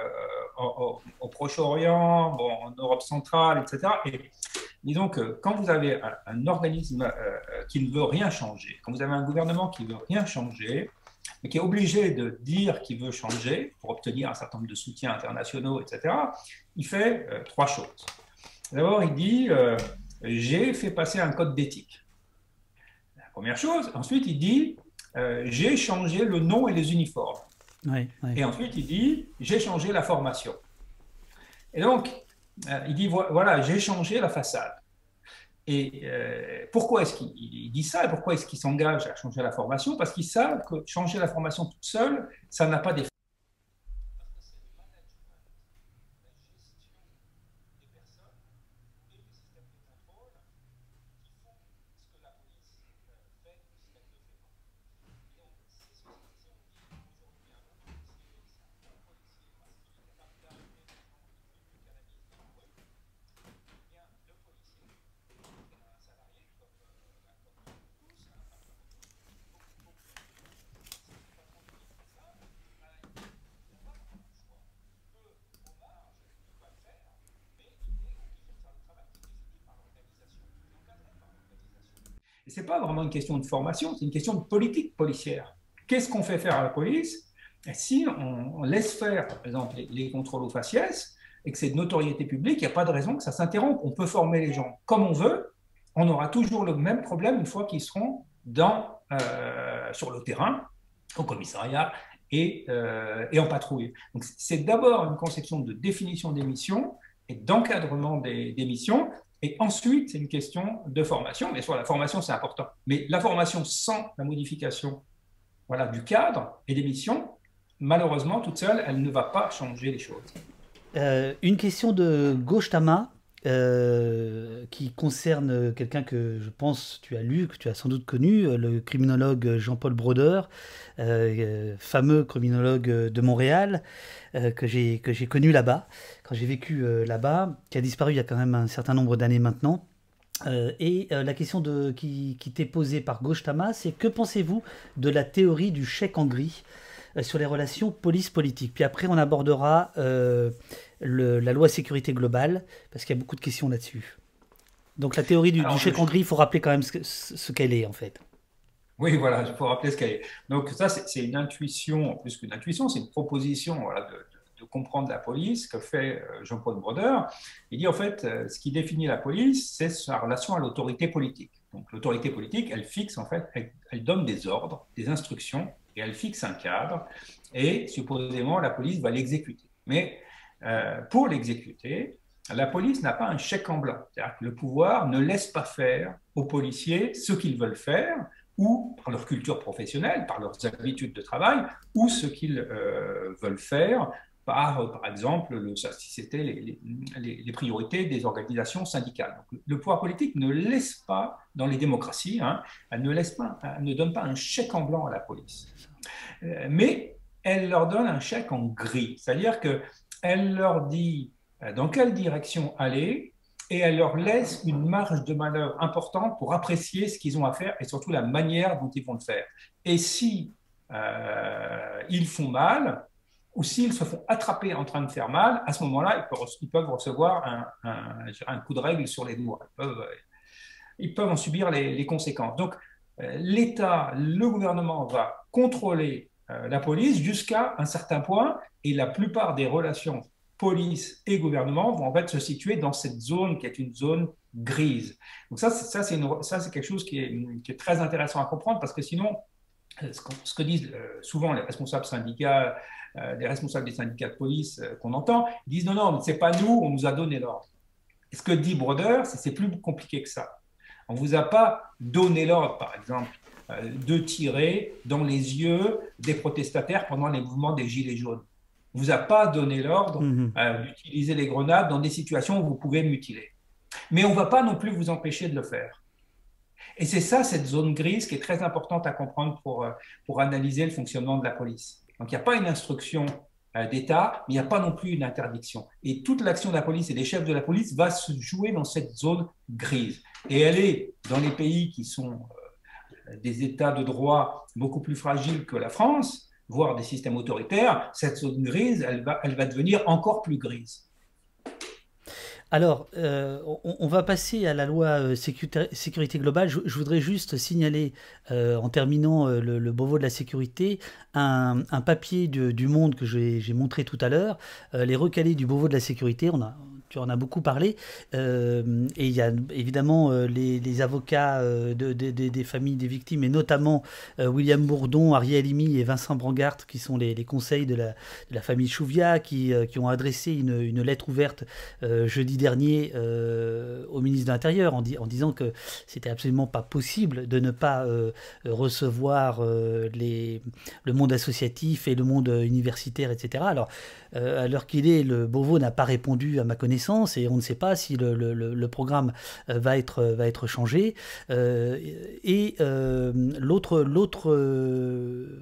au, Proche-Orient, bon, en Europe centrale, etc. Et disons que quand vous avez un, organisme qui ne veut rien changer, quand vous avez un gouvernement qui ne veut rien changer, mais qui est obligé de dire qu'il veut changer pour obtenir un certain nombre de soutiens internationaux, etc., il fait euh, trois choses. D'abord, il dit euh, j'ai fait passer un code d'éthique. La première chose. Ensuite, il dit euh, j'ai changé le nom et les uniformes. Et ensuite, il dit j'ai changé la formation. Et donc, il dit voilà, j'ai changé la façade. Et euh, pourquoi est-ce qu'il dit ça et pourquoi est-ce qu'il s'engage à changer la formation? Parce qu'ils savent que changer la formation toute seule, ça n'a pas d'effet. ce n'est pas vraiment une question de formation, c'est une question de politique policière. Qu'est-ce qu'on fait faire à la police? Si on, laisse faire, par exemple, les, contrôles aux faciès et que c'est de notoriété publique, il n'y a pas de raison que ça s'interrompe. On peut former les gens comme on veut, on aura toujours le même problème une fois qu'ils seront euh, sur le terrain, au commissariat et, euh, et en patrouille. Donc c'est d'abord une conception de définition des missions et d'encadrement des missions et ensuite, c'est une question de formation. Bien sûr, la formation, c'est important. Mais la formation sans la modification voilà, du cadre et des missions, malheureusement, toute seule, elle ne va pas changer les choses. Euh, une question de Gauche Tama. Euh, qui concerne quelqu'un que je pense tu as lu, que tu as sans doute connu, le criminologue Jean-Paul Brodeur, euh, fameux criminologue de Montréal, que j'ai connu là-bas, quand j'ai vécu là-bas, qui a disparu il y a quand même un certain nombre d'années maintenant. et la question qui t'est posée par Gauche Tama, c'est que pensez-vous de la théorie du chèque en gris sur les relations police-politique? Puis après, on abordera la loi sécurité globale, parce qu'il y a beaucoup de questions là-dessus. Donc la théorie du, chèque en gris, il faut rappeler quand même ce, qu'elle est en fait. Oui, voilà, il faut rappeler ce qu'elle est. Donc ça, c'est une intuition, plus qu'une intuition, c'est une proposition voilà, de, comprendre la police que fait euh, Jean-Paul Brodeur. Il dit en fait, euh, ce qui définit la police, c'est sa relation à l'autorité politique. Donc l'autorité politique, elle fixe en fait, elle, donne des ordres, des instructions, et elle fixe un cadre, et supposément la police va l'exécuter. Mais euh, pour l'exécuter, la police n'a pas un chèque en blanc. C'est-à-dire que le pouvoir ne laisse pas faire aux policiers ce qu'ils veulent faire, ou par leur culture professionnelle, par leurs habitudes de travail, ou ce qu'ils euh, veulent faire par, par exemple, le, si c'était les, priorités des organisations syndicales. le pouvoir politique ne laisse pas, dans les démocraties, hein, elle, ne laisse pas, ne donne pas un chèque en blanc à la police. Euh, mais elle leur donne un chèque en gris, c'est-à-dire que elle leur dit euh, dans quelle direction aller et elle leur laisse une marge de manœuvre importante pour apprécier ce qu'ils ont à faire et surtout la manière dont ils vont le faire. Et si euh, ils font mal, ou s'ils se font attraper en train de faire mal, à ce moment-là, ils, peuvent, recevoir un, coup de règle sur les doigts. Ils peuvent, en subir les, conséquences. Donc, euh, l'État, le gouvernement va contrôler la police jusqu'à un certain point, et la plupart des relations police et gouvernement vont en se situer dans cette zone qui est une zone grise. Donc ça, ça c'est quelque chose qui est, qui est, très intéressant à comprendre parce que sinon, euh, ce, que disent euh, souvent les responsables syndicats, les responsables des syndicats de police qu'on entend, ils disent non, non, c'est pas nous, on nous a donné l'ordre. Et ce que dit Broder, c'est plus compliqué que ça. On vous a pas donné l'ordre, par exemple, euh, de tirer dans les yeux des protestataires pendant les mouvements des Gilets jaunes. On ne vous a pas donné l'ordre mhm. euh, d'utiliser les grenades dans des situations où vous pouvez mutiler. Mais on ne va pas non plus vous empêcher de le faire. Et c'est ça, cette zone grise, qui est très importante à comprendre pour, euh, pour analyser le fonctionnement de la police. Donc il n'y a pas une instruction d'État, mais il n'y a pas non plus une interdiction. Et toute l'action de la police et des chefs de la police va se jouer dans cette zone grise. Et elle est dans les pays qui sont des États de droit beaucoup plus fragiles que la France, voire des systèmes autoritaires, cette zone grise, elle va, elle va devenir encore plus grise. Alors, euh, on, va passer à la loi euh, sécurité, globale. Je, voudrais juste signaler, euh, en terminant le, Beauvau de la sécurité, un, papier du Monde que j'ai montré tout à l'heure, les recalés du Beauvau de la sécurité. On a, tu en as beaucoup parlé. Euh, et il y a évidemment euh, les, avocats euh, de, des familles des victimes, et notamment William Bourdon, Ariel Imi et Vincent Brangart, qui sont les, conseils de la, famille Chouvia, qui, qui ont adressé une, une lettre ouverte jeudi dernier au ministre de l'Intérieur en, en, disant que c'était absolument pas possible de ne pas recevoir les, le monde associatif et le monde universitaire, etc. Alors, à l'heure qu'il est, le Beauvau n'a pas répondu à ma connaissance et on ne sait pas si le, programme euh, va être, va être changé. Euh, et euh, l'autre, l'autre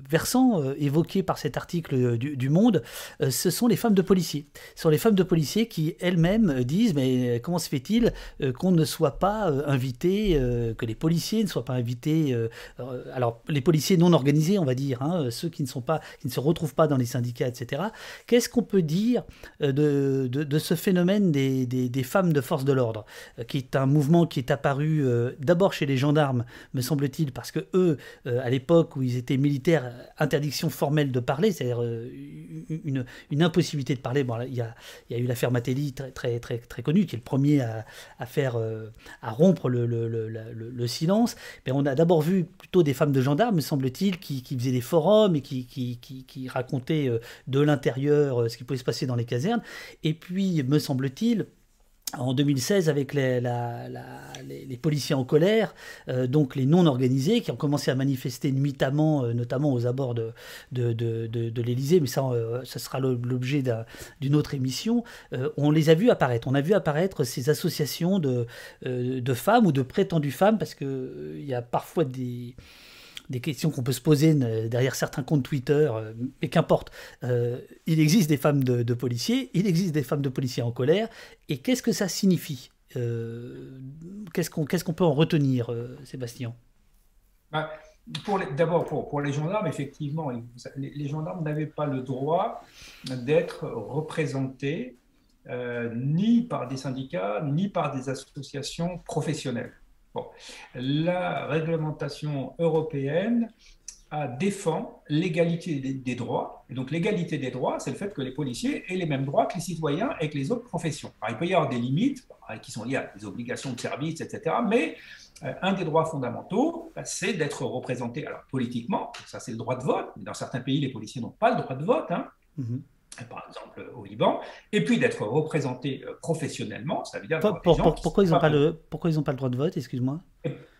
versant évoqué par cet article du, Monde, ce sont les femmes de policiers. Ce sont les femmes de policiers qui elles-mêmes disent mais comment se fait-il qu'on ne soit pas invité, que les policiers ne soient pas invités, alors les policiers non organisés on va dire, hein, ceux qui ne, sont pas, qui ne se retrouvent pas dans les syndicats, etc. Qu'est-ce qu'on peut dire de, de ce phénomène des, femmes de force de l'ordre, euh, qui est un mouvement qui est apparu euh, d'abord chez les gendarmes, me semble-t-il, parce que eux, euh, à l'époque où ils étaient militaires, interdiction formelle de parler, c'est-à-dire une, impossibilité de parler. Bon, il y a, y a eu l'affaire Matelli très, très, très, très connue, qui est le premier à, faire, à rompre le, le, silence. Mais on a d'abord vu plutôt des femmes de gendarmes, me semble-t-il, qui, qui, faisaient des forums et qui, qui, qui racontaient de l'intérieur ce qui pouvait se passer dans les casernes. Et puis, me semble-t-il, en 2016 avec les, les, policiers en colère, euh, donc les non organisés qui ont commencé à manifester nuitamment, euh, notamment aux abords de, de, de, l'Elysée, mais ça, euh, ça sera l'objet d'une autre émission. on les a vus apparaître. On a vu apparaître ces associations de, de femmes ou de prétendues femmes, parce qu'il y a parfois des des questions qu'on peut se poser derrière certains comptes Twitter, euh, mais qu'importe. Euh, il existe des femmes de, policiers, il existe des femmes de policiers en colère, et qu'est-ce que ça signifie euh, Qu'est-ce qu'on peut en retenir, Sébastien? Bah, D'abord, pour, les gendarmes, effectivement, les, gendarmes n'avaient pas le droit d'être représentés ni par des syndicats, ni par des associations professionnelles. Bon. La réglementation européenne défend l'égalité des, droits. Et donc l'égalité des droits, c'est le fait que les policiers aient les mêmes droits que les citoyens et que les autres professions. il peut y avoir des limites qui sont liées à des obligations de service, etc. Mais euh, un des droits fondamentaux, c'est d'être représenté alors, politiquement. Ça, c'est le droit de vote. Dans certains pays, les policiers n'ont pas le droit de vote. Hein. Mm-hmm par exemple au Liban, et puis d'être représenté euh, professionnellement, ça veut dire... pourquoi ils n'ont pas, le, pourquoi ils pas le droit de vote, excuse-moi?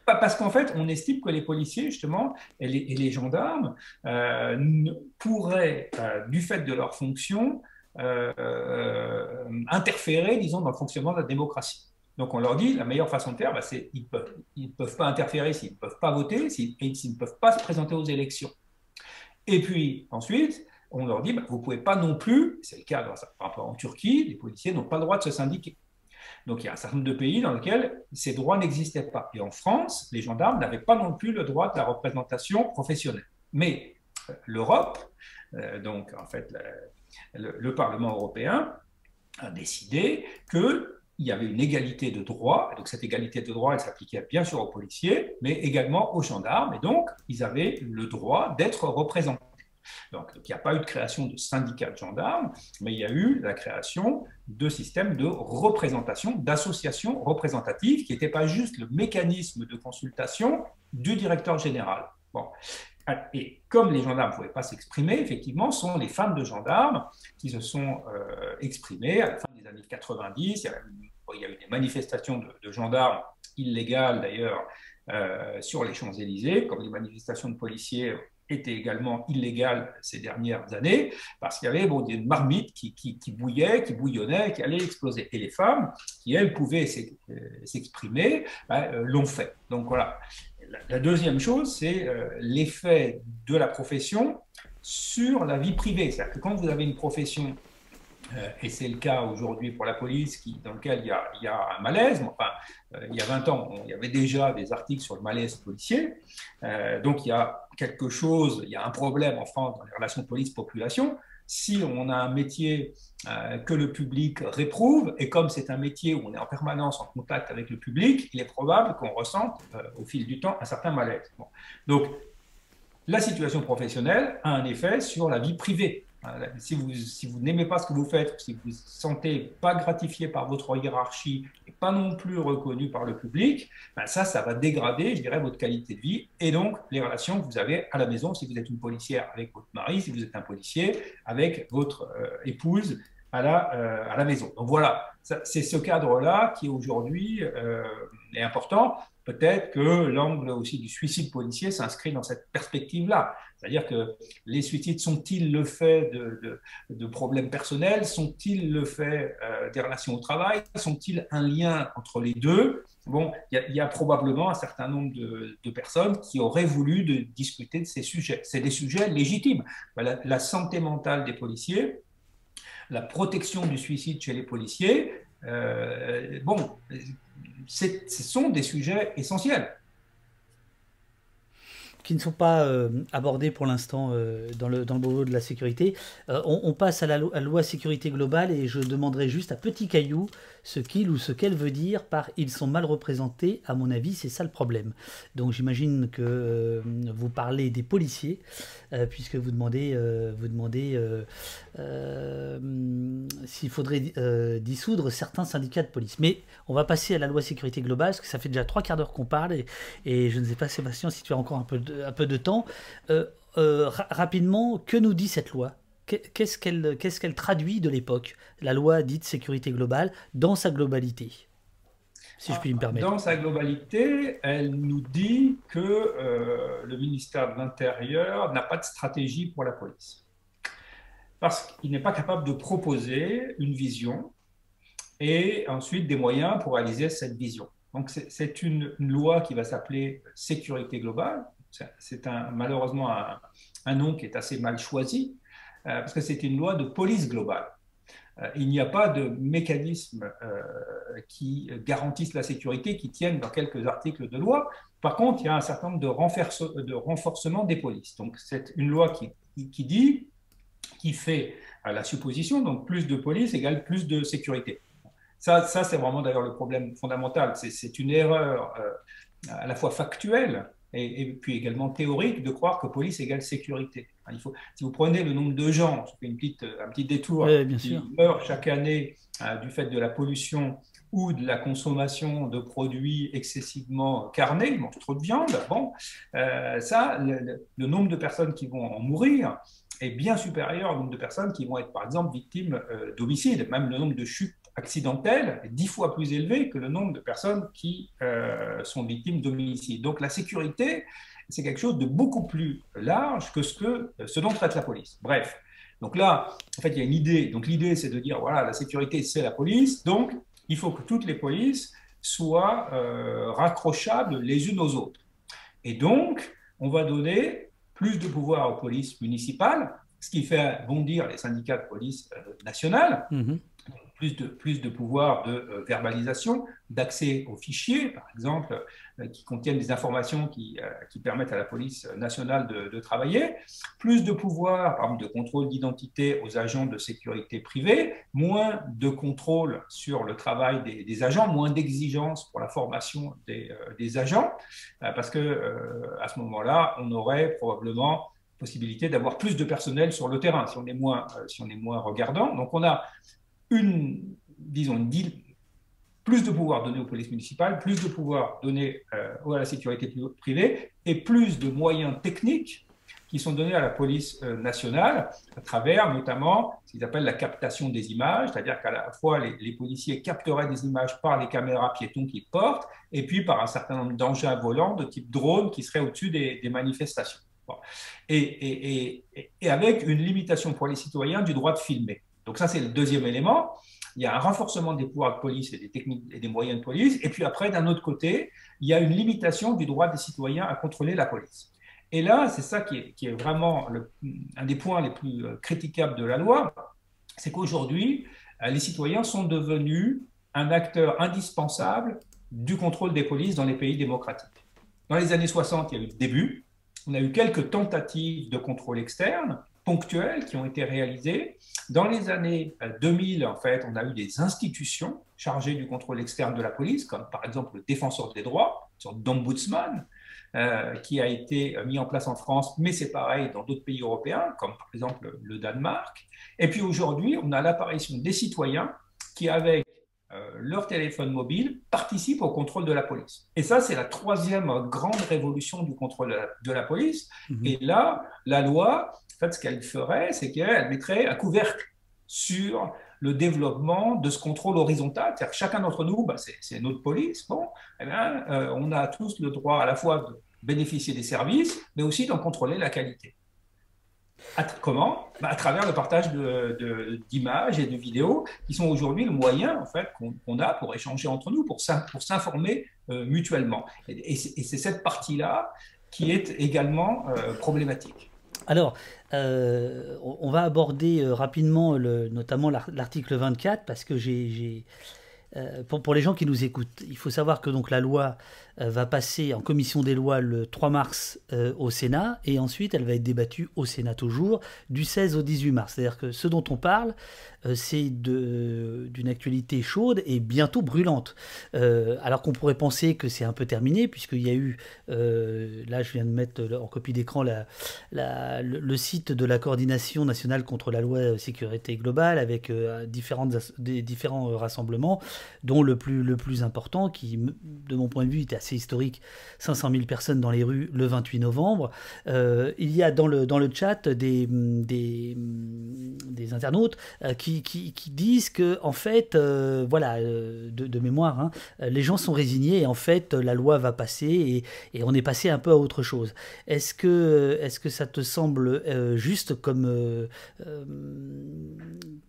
Parce qu'en fait, on estime que les policiers, justement, et les, gendarmes euh, pourraient, euh, du fait de leur fonction, interférer, disons, dans le fonctionnement de la démocratie. Donc on leur dit, la meilleure façon de faire, bah, c'est qu'ils ne peuvent, ils peuvent pas interférer s'ils ne peuvent pas voter, et s'ils ne peuvent pas se présenter aux élections. Et puis ensuite, on leur dit, bah, vous ne pouvez pas non plus, c'est le cas par rapport en Turquie, les policiers n'ont pas le droit de se syndiquer. Donc il y a un certain nombre de pays dans lesquels ces droits n'existaient pas. Et en France, les gendarmes n'avaient pas non plus le droit de la représentation professionnelle. Mais euh, l'Europe, euh, donc en fait le, Parlement européen, a décidé qu'il y avait une égalité de droits. Donc cette égalité de droits, elle s'appliquait bien sûr aux policiers, mais également aux gendarmes. Et donc, ils avaient le droit d'être représentés. Donc, il n'y a pas eu de création de syndicats de gendarmes, mais il y a eu la création de systèmes de représentation, d'associations représentatives, qui n'étaient pas juste le mécanisme de consultation du directeur général. Bon. Et comme les gendarmes ne pouvaient pas s'exprimer, effectivement, ce sont les femmes de gendarmes qui se sont euh, exprimées à la fin des années 90. Il y a eu, des manifestations de, gendarmes illégales, d'ailleurs, euh, sur les Champs-Élysées, comme les manifestations de policiers était également illégal ces dernières années, parce qu'il y avait bon, des marmites qui, qui, qui, bouillaient, qui bouillonnaient, qui allaient exploser. Et les femmes, qui elles pouvaient euh, s'exprimer, ben, euh, l'ont fait. Donc voilà. La, deuxième chose, c'est euh, l'effet de la profession sur la vie privée. C'est-à-dire que quand vous avez une profession et c'est le cas aujourd'hui pour la police, dans lequel il y, a, un malaise. Enfin, euh, il y a 20 ans, il y avait déjà des articles sur le malaise policier. Euh, donc, il y a quelque chose, il y a un problème en France dans les relations police-population. Si on a un métier que le public réprouve, et comme c'est un métier où on est en permanence en contact avec le public, il est probable qu'on ressente au fil du temps un certain malaise. Donc, la situation professionnelle a un effet sur la vie privée si vous, si vous n'aimez pas ce que vous faites, si vous ne vous sentez pas gratifié par votre hiérarchie et pas non plus reconnu par le public, ben ça, ça va dégrader, je dirais, votre qualité de vie et donc les relations que vous avez à la maison, si vous êtes une policière avec votre mari, si vous êtes un policier avec votre euh, épouse à la, euh, à la maison. Donc voilà, c'est ce cadre-là qui aujourd'hui euh, est important. Peut-être que l'angle aussi du suicide policier s'inscrit dans cette perspective-là. C'est-à-dire que les suicides sont-ils le fait de, problèmes personnels? Sont-ils le fait euh, des relations au travail? Sont-ils un lien entre les deux? Bon, il y, a probablement un certain nombre de, personnes qui auraient voulu discuter de ces sujets. C'est des sujets légitimes. la santé mentale des policiers, la protection du suicide chez les policiers, euh, bon, ce sont des sujets essentiels qui ne sont pas euh, abordés pour l'instant euh, dans, le, dans le boulot de la sécurité. on, passe à la loi sécurité globale et je demanderai juste à Petit Caillou ce qu'il ou ce qu'elle veut dire par ils sont mal représentés, à mon avis, c'est ça le problème. Donc j'imagine que euh, vous parlez des policiers, euh, puisque vous demandez, euh, s'il faudrait dissoudre certains syndicats de police. Mais on va passer à la loi sécurité globale, parce que ça fait déjà trois quarts d'heure qu'on parle, et, je ne sais pas, Sébastien, si tu as encore un peu de temps. rapidement, que nous dit cette loi? Qu'est-ce qu'elle traduit de l'époque, la loi dite sécurité globale, dans sa globalité si je puis me ah, permettre? Dans sa globalité, elle nous dit que euh, le ministère de l'Intérieur n'a pas de stratégie pour la police. Parce qu'il n'est pas capable de proposer une vision et ensuite des moyens pour réaliser cette vision. Donc c'est une, loi qui va s'appeler sécurité globale. C'est malheureusement un, un, nom qui est assez mal choisi, parce que c'est une loi de police globale. Euh, il n'y a pas de mécanisme euh, qui garantisse la sécurité qui tienne dans quelques articles de loi. Par contre, il y a un certain nombre de, de renforcement des polices. Donc, c'est une loi qui, qui, dit, qui fait la supposition, donc plus de police égale plus de sécurité. Ça, ça c'est vraiment d'ailleurs le problème fondamental. C'est une erreur à la fois factuelle et, puis également théorique de croire que police égale sécurité. Il faut, si vous prenez le nombre de gens, je fais une petite, un petit détour, qui meurent chaque année euh, du fait de la pollution ou de la consommation de produits excessivement carnés, ils mangent trop de viande, bon, euh, ça, le, nombre de personnes qui vont en mourir est bien supérieur au nombre de personnes qui vont être, par exemple, victimes euh, d'homicide. Même le nombre de chutes accidentelles est dix fois plus élevé que le nombre de personnes qui sont victimes d'homicide. Donc la sécurité, c'est quelque chose de beaucoup plus large que ce, que ce dont traite la police. Bref, donc là, en fait, il y a une idée. Donc l'idée, c'est de dire, voilà, la sécurité, c'est la police, donc il faut que toutes les polices soient euh, raccrochables les unes aux autres. Et donc, on va donner plus de pouvoir aux polices municipales, ce qui fait bondir les syndicats de police euh, nationales. Mm-hmm plus de, plus de pouvoir de euh, verbalisation, d'accès aux fichiers, par exemple, euh, qui contiennent des informations qui, euh, qui, permettent à la police nationale de, travailler, plus de pouvoir, de contrôle d'identité aux agents de sécurité privée, moins de contrôle sur le travail des, agents, moins d'exigences pour la formation des, des agents, parce que à ce moment-là, on aurait probablement possibilité d'avoir plus de personnel sur le terrain si on est moins, si on est moins regardant. Donc on a une, disons, une deal, plus de pouvoir donné aux polices municipales, plus de pouvoir donné euh, à la sécurité privée et plus de moyens techniques qui sont donnés à la police euh, nationale à travers notamment ce qu'ils appellent la captation des images, c'est-à-dire qu'à la fois les, policiers capteraient des images par les caméras piétons qu'ils portent et puis par un certain nombre d'engins volants de type drone qui seraient au-dessus des, manifestations. Et, et, et, et, avec une limitation pour les citoyens du droit de filmer. Donc ça, c'est le deuxième élément. Il y a un renforcement des pouvoirs de police et des moyens de police. Et puis après, d'un autre côté, il y a une limitation du droit des citoyens à contrôler la police. Et là, c'est ça qui est, vraiment un des points les plus euh, critiquables de la loi, c'est qu'aujourd'hui, les citoyens sont devenus un acteur indispensable du contrôle des polices dans les pays démocratiques. Dans les années 60, il y a eu le début. On a eu quelques tentatives de contrôle externe ponctuelles qui ont été réalisées. Dans les années 2000, en fait, on a eu des institutions chargées du contrôle externe de la police, comme par exemple le défenseur des droits, une sorte d'ombudsman, euh, qui a été mis en place en France, mais c'est pareil dans d'autres pays européens, comme par exemple le Danemark. Et puis aujourd'hui, on a l'apparition des citoyens qui, avec euh, leur téléphone mobile, participent au contrôle de la police. Et ça, c'est la troisième grande révolution du contrôle de la, police. Mhm. Et là, la loi, fait, ce qu'elle ferait, c'est qu'elle mettrait un couvercle sur le développement de ce contrôle horizontal. C'est-à-dire que chacun d'entre nous, bah, c'est notre police. Bon, eh euh, on a tous le droit à la fois de bénéficier des services, mais aussi d'en contrôler la qualité comment? Bah, À travers le partage d'images et de vidéos qui sont aujourd'hui le moyen en fait, qu'on a pour échanger entre nous, pour s'informer euh, mutuellement. Et, c'est cette partie-là qui est également euh, problématique. Alors, euh, on va aborder rapidement le, notamment l'article 24 parce que j'ai... Pour, pour, les gens qui nous écoutent, il faut savoir que donc la loi euh, va passer en commission des lois le 3 mars euh, au Sénat et ensuite elle va être débattue au Sénat toujours du 16 au 18 mars. C'est-à-dire que ce dont on parle, euh, c'est d'une actualité chaude et bientôt brûlante. alors qu'on pourrait penser que c'est un peu terminé puisqu'il y a eu, là je viens de mettre en copie d'écran le, site de la coordination nationale contre la loi sécurité globale avec différentes, des, différents rassemblements, dont le plus, le plus important qui, de mon point de vue, était assez historique, 500 000 personnes dans les rues le 28 novembre. Euh, il y a dans le, dans le chat des, des, internautes euh, qui, qui, disent que, en fait, euh, voilà, de, mémoire, hein, les gens sont résignés et en fait, la loi va passer et, et on est passé un peu à autre chose. Est-ce que, est que ça te semble juste comme,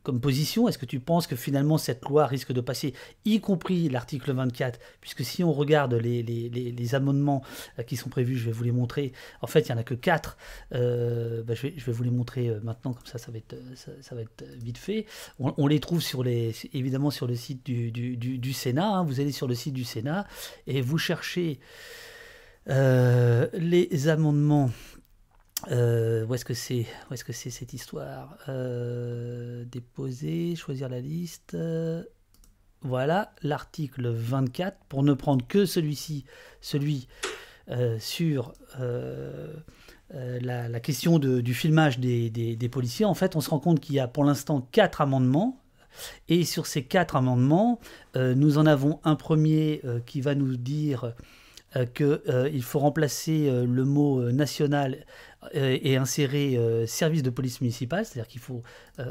comme position? Est-ce que tu penses que finalement cette loi risque de passer, y compris l'article 24, puisque si on regarde les les, amendements euh, qui sont prévus, je vais vous les montrer. En fait, il n'y en a que 4. Euh, bah, je, vais, vous les montrer euh, maintenant, comme ça, ça va être, être vite fait. On, les trouve évidemment sur le site du, du, Sénat. Hein. Vous allez sur le site du Sénat et vous cherchez les amendements. où est-ce que c'est Où est-ce que c'est cette histoire? Déposer, choisir la liste. Voilà l'article 24, pour ne prendre que celui-ci, celui, euh, sur euh, euh, la, question du filmage des, policiers. En fait, on se rend compte qu'il y a pour l'instant quatre amendements. Et sur ces quatre amendements, nous en avons un premier qui va nous dire qu'il faut remplacer le mot national et insérer service de police municipale, c'est-à-dire qu'il faut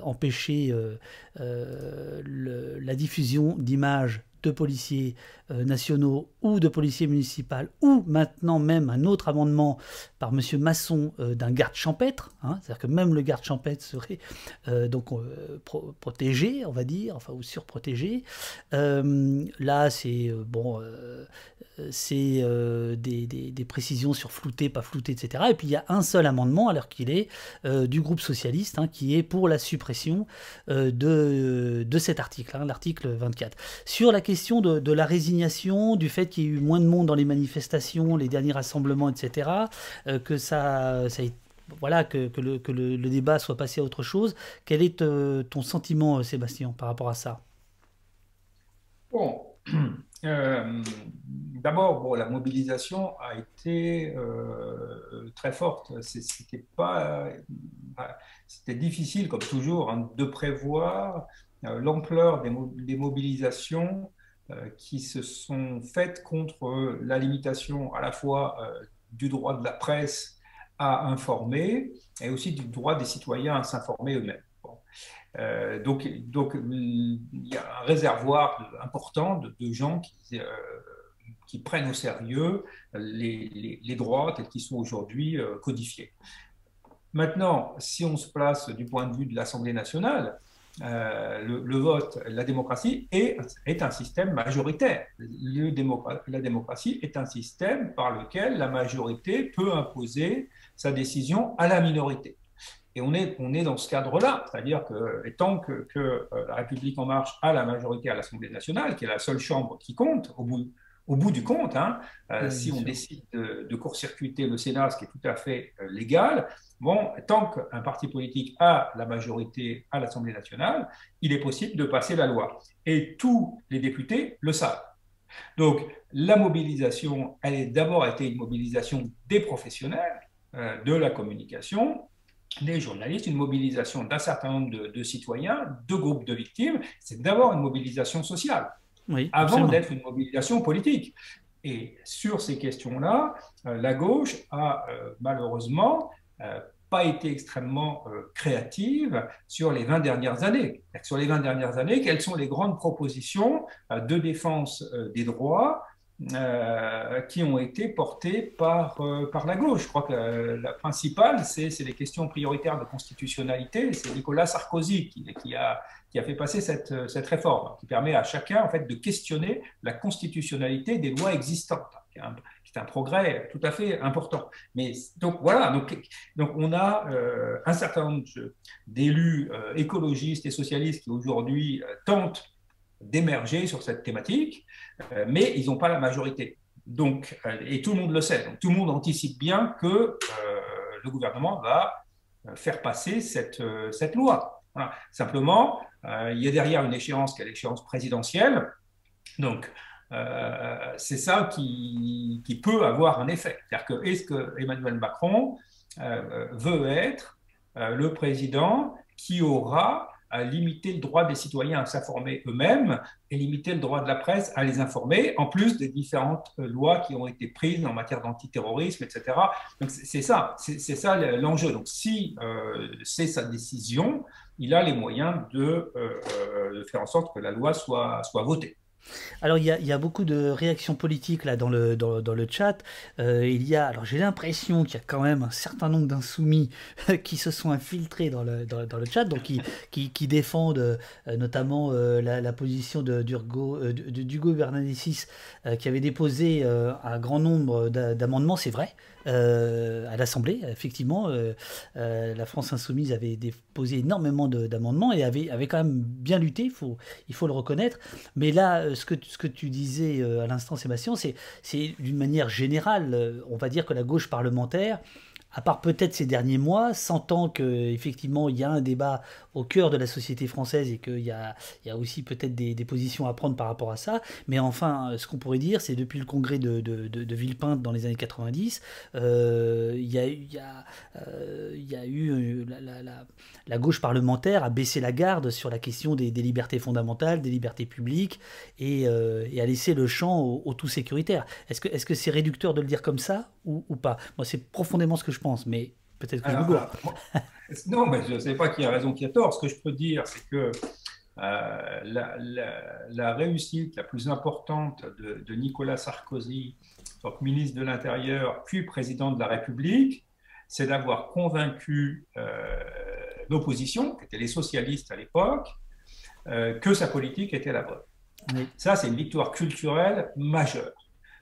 empêcher la diffusion d'images de policiers euh, nationaux ou de policiers municipaux, ou maintenant même un autre amendement par M. Masson euh, d'un garde champêtre, hein, c'est-à-dire que même le garde champêtre serait euh, donc protégé, on va dire, enfin ou surprotégé. là, c'est bon, c'est des, précisions sur flouté, pas flouté, etc. Et puis il y a un seul amendement, alors qu'il est du groupe socialiste, hein, qui est pour la suppression de, de cet article, hein, l'article 24. Sur la de, la résignation, du fait qu'il y ait eu moins de monde dans les manifestations, les derniers rassemblements, etc., euh, que ça, voilà, que, le, débat soit passé à autre chose. Quel est euh, ton sentiment, euh, Sébastien, par rapport à ça? Bon, d'abord, bon, la mobilisation a été très forte. C'était pas, c'était difficile, comme toujours, hein, de prévoir l'ampleur des, mobilisations qui se sont faites contre la limitation à la fois euh, du droit de la presse à informer et aussi du droit des citoyens à s'informer eux-mêmes. Euh, donc, donc, il y a un réservoir important de, gens qui, prennent au sérieux les, droits tels qu'ils sont aujourd'hui codifiés. Maintenant, si on se place du point de vue de l'Assemblée nationale, euh, le, vote, la démocratie est, est un système majoritaire. Le la démocratie est un système par lequel la majorité peut imposer sa décision à la minorité. Et on est, on est dans ce cadre-là, c'est-à-dire que tant que, que, la République en marche a la majorité à l'Assemblée nationale, qui est la seule chambre qui compte, au bout, au bout du compte, hein, si on décide de, de court-circuiter le Sénat, ce qui est tout à fait légal, Bon, tant qu'un parti politique a la majorité à l'Assemblée nationale, il est possible de passer la loi. Et tous les députés le savent. Donc, la mobilisation, elle a d'abord été une mobilisation des professionnels euh, de la communication, des journalistes, une mobilisation d'un certain nombre de, citoyens, de groupes de victimes. C'est d'abord une mobilisation sociale, avant d'être une mobilisation politique. Et sur ces questions-là, euh, la gauche a euh, malheureusement pas été extrêmement euh, créative sur les 20 dernières années. Sur les 20 dernières années, quelles sont les grandes propositions euh, de défense des droits qui ont été portées par, la gauche? Je crois que la, principale, c'est les questions prioritaires de constitutionnalité. C'est Nicolas Sarkozy qui, a, qui a fait passer cette, cette réforme, qui permet à chacun en fait, de questionner la constitutionnalité des lois existantes c'est un progrès tout à fait important. Mais donc voilà, donc, donc on a euh, un certain nombre d'élus euh, écologistes et socialistes qui aujourd'hui euh, tentent d'émerger sur cette thématique, mais ils n'ont pas la majorité. Donc, et tout le monde le sait. Tout le monde anticipe bien que le gouvernement va faire passer cette, cette loi. Simplement, il y a derrière une échéance qui est l'échéance présidentielle. Donc, euh, c'est ça qui, peut avoir un effet. C'est-à-dire que est-ce que Emmanuel Macron euh, veut être euh, le président qui aura à limiter le droit des citoyens à s'informer eux-mêmes et limiter le droit de la presse à les informer, en plus des différentes lois qui ont été prises en matière d'antiterrorisme, etc. Donc c'est ça, c'est ça l'enjeu. Donc si c'est sa décision, il a les moyens de, de, faire en sorte que la loi soit, soit votée. Alors il y, a, beaucoup de réactions politiques là dans le, dans, le chat. Euh, il y a, alors j'ai l'impression qu'il y a quand même un certain nombre d'insoumis qui se sont infiltrés dans le, dans, le chat, donc qui, qui, défendent euh, notamment euh, la, position d'Hugo de, Bernalicis qui avait déposé un grand nombre d'amendements, c'est vrai. À l'Assemblée. Effectivement, la France insoumise avait déposé énormément d'amendements et avait, avait quand même bien lutté, faut, il faut le reconnaître. Mais là, ce que, ce que tu disais euh, à l'instant, Sébastien, c'est d'une manière générale, euh, on va dire que la gauche parlementaire à part peut-être ces derniers mois, sentant qu'effectivement il y a un débat au cœur de la société française et qu'il y a, y a aussi peut-être des, positions à prendre par rapport à ça. Mais enfin, ce qu'on pourrait dire, c'est depuis le congrès de, de, de, Villepinte dans les années 90, euh, il, y a, y a, euh, y a eu euh, la, gauche parlementaire a baissé la garde sur la question des, libertés fondamentales, des libertés publiques et, et a laissé le champ au, tout sécuritaire. Est-ce que c'est -ce c'est réducteur de le dire comme ça ou, ou pas? Moi, c'est profondément ce que je pense, mais peut-être que je me Non, mais je ne sais pas qui a raison, qui a tort. Ce que je peux dire, c'est que euh, la, réussite la plus importante de, Nicolas Sarkozy, que ministre de l'Intérieur, puis président de la République, c'est d'avoir convaincu euh, l'opposition, qui étaient les socialistes à l'époque, euh, que sa politique était la bonne. Ça, c'est une victoire culturelle majeure.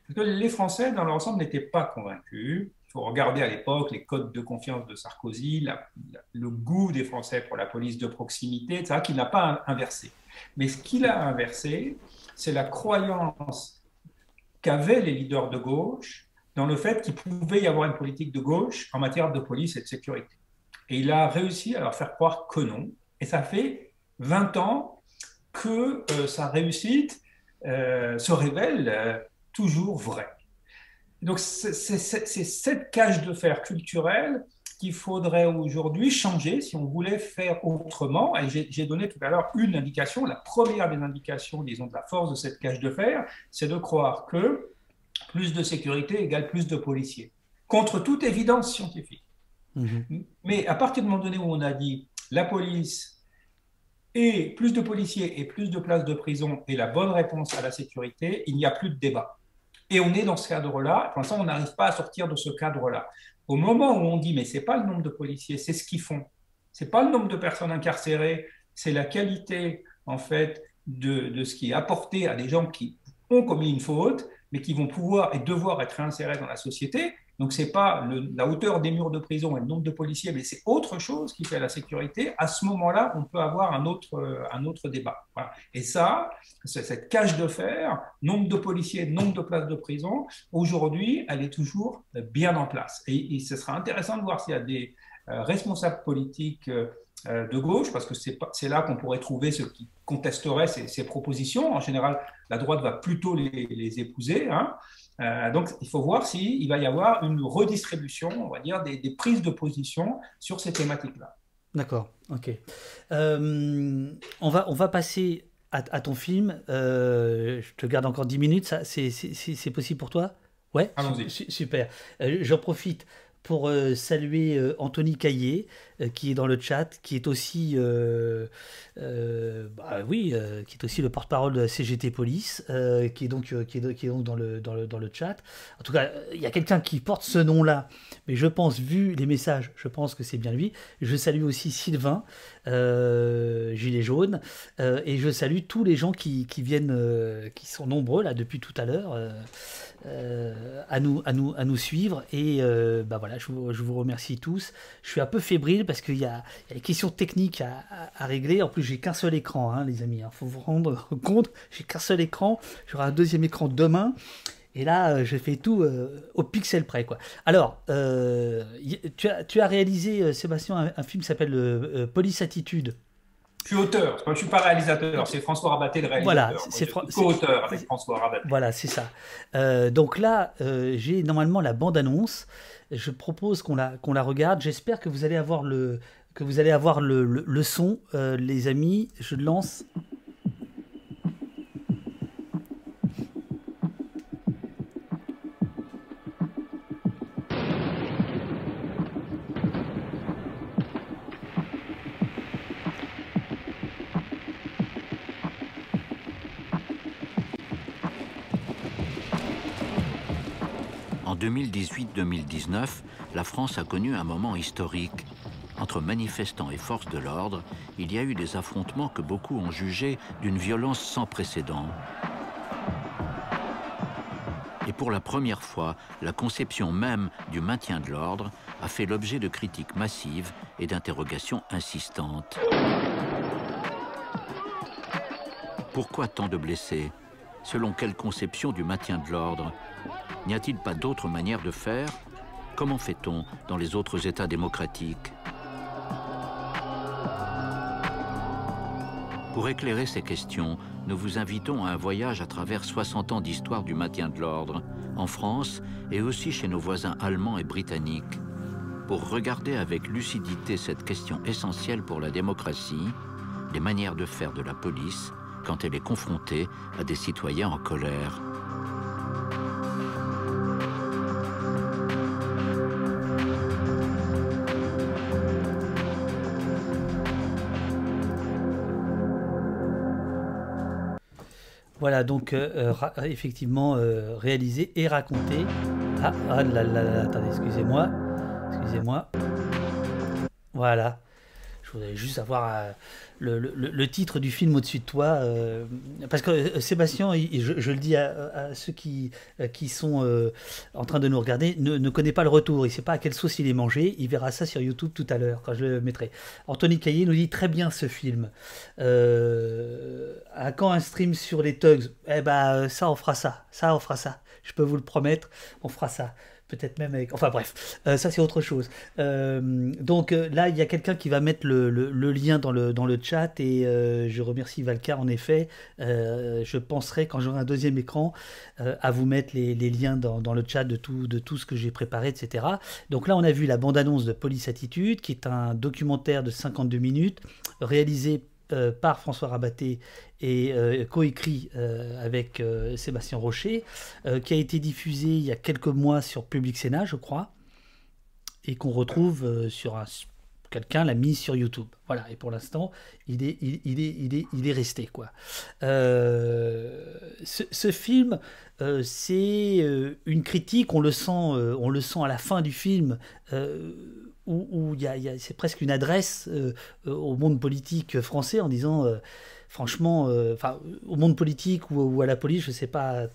Parce que les Français, dans l'ensemble, n'étaient pas convaincus. Regarder à l'époque les codes de confiance de Sarkozy, le goût des Français pour la police de proximité, etc., qu'il n'a pas inversé. Mais ce qu'il a inversé, c'est la croyance qu'avaient les leaders de gauche dans le fait qu'il pouvait y avoir une politique de gauche en matière de police et de sécurité. Et il a réussi à leur faire croire que non. Et ça fait 20 ans que euh, sa réussite euh, se révèle euh, toujours vraie. Donc c'est cette cage de fer culturelle qu'il faudrait aujourd'hui changer si on voulait faire autrement. Et j'ai donné tout à l'heure une indication. La première des indications, disons, de la force de cette cage de fer, c'est de croire que plus de sécurité égale plus de policiers, contre toute évidence scientifique. Mhm. Mais à partir du moment donné où on a dit la police et plus de policiers et plus de places de prison est la bonne réponse à la sécurité, il n'y a plus de débat. Et on est dans ce cadre-là. Pour l'instant, on n'arrive pas à sortir de ce cadre-là. Au moment où on dit, mais ce n'est pas le nombre de policiers, c'est ce qu'ils font. Ce n'est pas le nombre de personnes incarcérées, c'est la qualité, en fait, de, de, ce qui est apporté à des gens qui ont commis une faute, mais qui vont pouvoir et devoir être réinsérés dans la société. Donc, ce n'est pas la hauteur des murs de prison et le nombre de policiers, mais c'est autre chose qui fait la sécurité. À ce moment-là, on peut avoir un autre, un autre débat. Et ça, cette cage de fer, nombre de policiers, nombre de places de prison, aujourd'hui, elle est toujours bien en place. Et, ce sera intéressant de voir s'il y a des euh, responsables politiques euh, de gauche, parce que c'est là qu'on pourrait trouver ceux qui contesteraient ces, propositions. En général, la droite va plutôt les, épouser. Hein. Euh, donc, il faut voir s'il va y avoir une redistribution, on va dire, des, prises de position sur ces thématiques-là. D'accord, ok. on, va, on va passer à, ton film. je te garde encore 10 minutes, c'est possible pour toi? Ouais, super. J'en profite pour euh, saluer euh, Anthony Caillé, euh, qui est dans le chat, qui est aussi, bah oui, qui est aussi le porte-parole de CGT Police, qui est donc, qui est, qui est donc dans, le, dans, le, dans le chat. En tout cas, il y a quelqu'un qui porte ce nom-là, mais je pense, vu les messages, je pense que c'est bien lui. Je salue aussi Sylvain, Gilet jaune, et je salue tous les gens qui, viennent, qui sont nombreux là depuis tout à l'heure. Euh, à, nous, à, nous, à nous suivre. Et euh, bah voilà, je vous, je vous, remercie tous. Je suis un peu fébrile parce qu'il y, a des questions techniques à, à, régler. En plus, j'ai qu'un seul écran, hein, les amis. Il hein. faut vous rendre compte, j'ai qu'un seul écran. J'aurai un deuxième écran demain. Et là, euh, je fais tout au pixel près. Quoi. Alors, tu, as, tu as réalisé, Sébastien, un, un film qui s'appelle Police Attitude. Je suis auteur, je ne suis pas réalisateur, c'est François Rabaté le réalisateur. Voilà, c'est co-auteur avec François Rabaté. Voilà, c'est ça. Euh, donc là, euh, j'ai normalement la bande-annonce. Je propose qu'on la, qu'on la regarde. J'espère que vous allez avoir le, que vous allez avoir le, le, son, euh, les amis. Je lance. 2018-2019, la France a connu un moment historique. Entre manifestants et forces de l'ordre, il y a eu des affrontements que beaucoup ont jugés d'une violence sans précédent. Et pour la première fois, la conception même du maintien de l'ordre a fait l'objet de critiques massives et d'interrogations insistantes. Pourquoi tant de blessés? Selon quelle conception du maintien de l'ordre? N'y a-t-il pas d'autre manière de faire? Comment fait-on dans les autres États démocratiques? Pour éclairer ces questions, nous vous invitons à un voyage à travers 60 ans d'histoire du maintien de l'ordre, en France et aussi chez nos voisins allemands et britanniques, pour regarder avec lucidité cette question essentielle pour la démocratie, les manières de faire de la police quand elle est confrontée à des citoyens en colère. Voilà, donc euh, euh, effectivement euh, réalisé et raconté. Ah, ah là là là, attendez, excusez-moi. Excusez-moi. Voilà. Je voudrais juste avoir le, titre du film au-dessus de toi. Euh, parce que euh, Sébastien, je, le dis à, ceux qui, euh, qui sont en train de nous regarder, ne, connaît pas le retour. Il ne sait pas à quelle sauce il est mangé. Il verra ça sur YouTube tout à l'heure, quand je le mettrai. Anthony Caillé nous dit très bien ce film. à quand un stream sur les Tugs Eh ben, ça, on fera ça. Ça, on fera ça. Je peux vous le promettre, on fera ça peut-être même avec... Enfin bref, euh, ça c'est autre chose. Euh, donc euh, là, il y a quelqu'un qui va mettre le, lien dans le, chat et je remercie Valcar en effet. je penserai quand j'aurai un deuxième écran à vous mettre les, liens dans, dans, le chat de tout, de tout ce que j'ai préparé, etc. Donc là, on a vu la bande-annonce de Police Attitude, qui est un documentaire de 52 minutes réalisé euh, par François Rabaté et euh, coécrit euh, avec Sébastien Rocher, qui a été diffusé il y a quelques mois sur Public Sénat, je crois, et qu'on retrouve sur un quelqu'un l'a mis sur YouTube. Voilà, et pour l'instant, il est, il, est, il, est, il est resté. quoi. ce, film, c'est une critique, on le, sent, on le sent à la fin du film, où, c'est presque une adresse au monde politique français en disant franchement, enfin, au monde politique ou, à la police, je ne sais pas,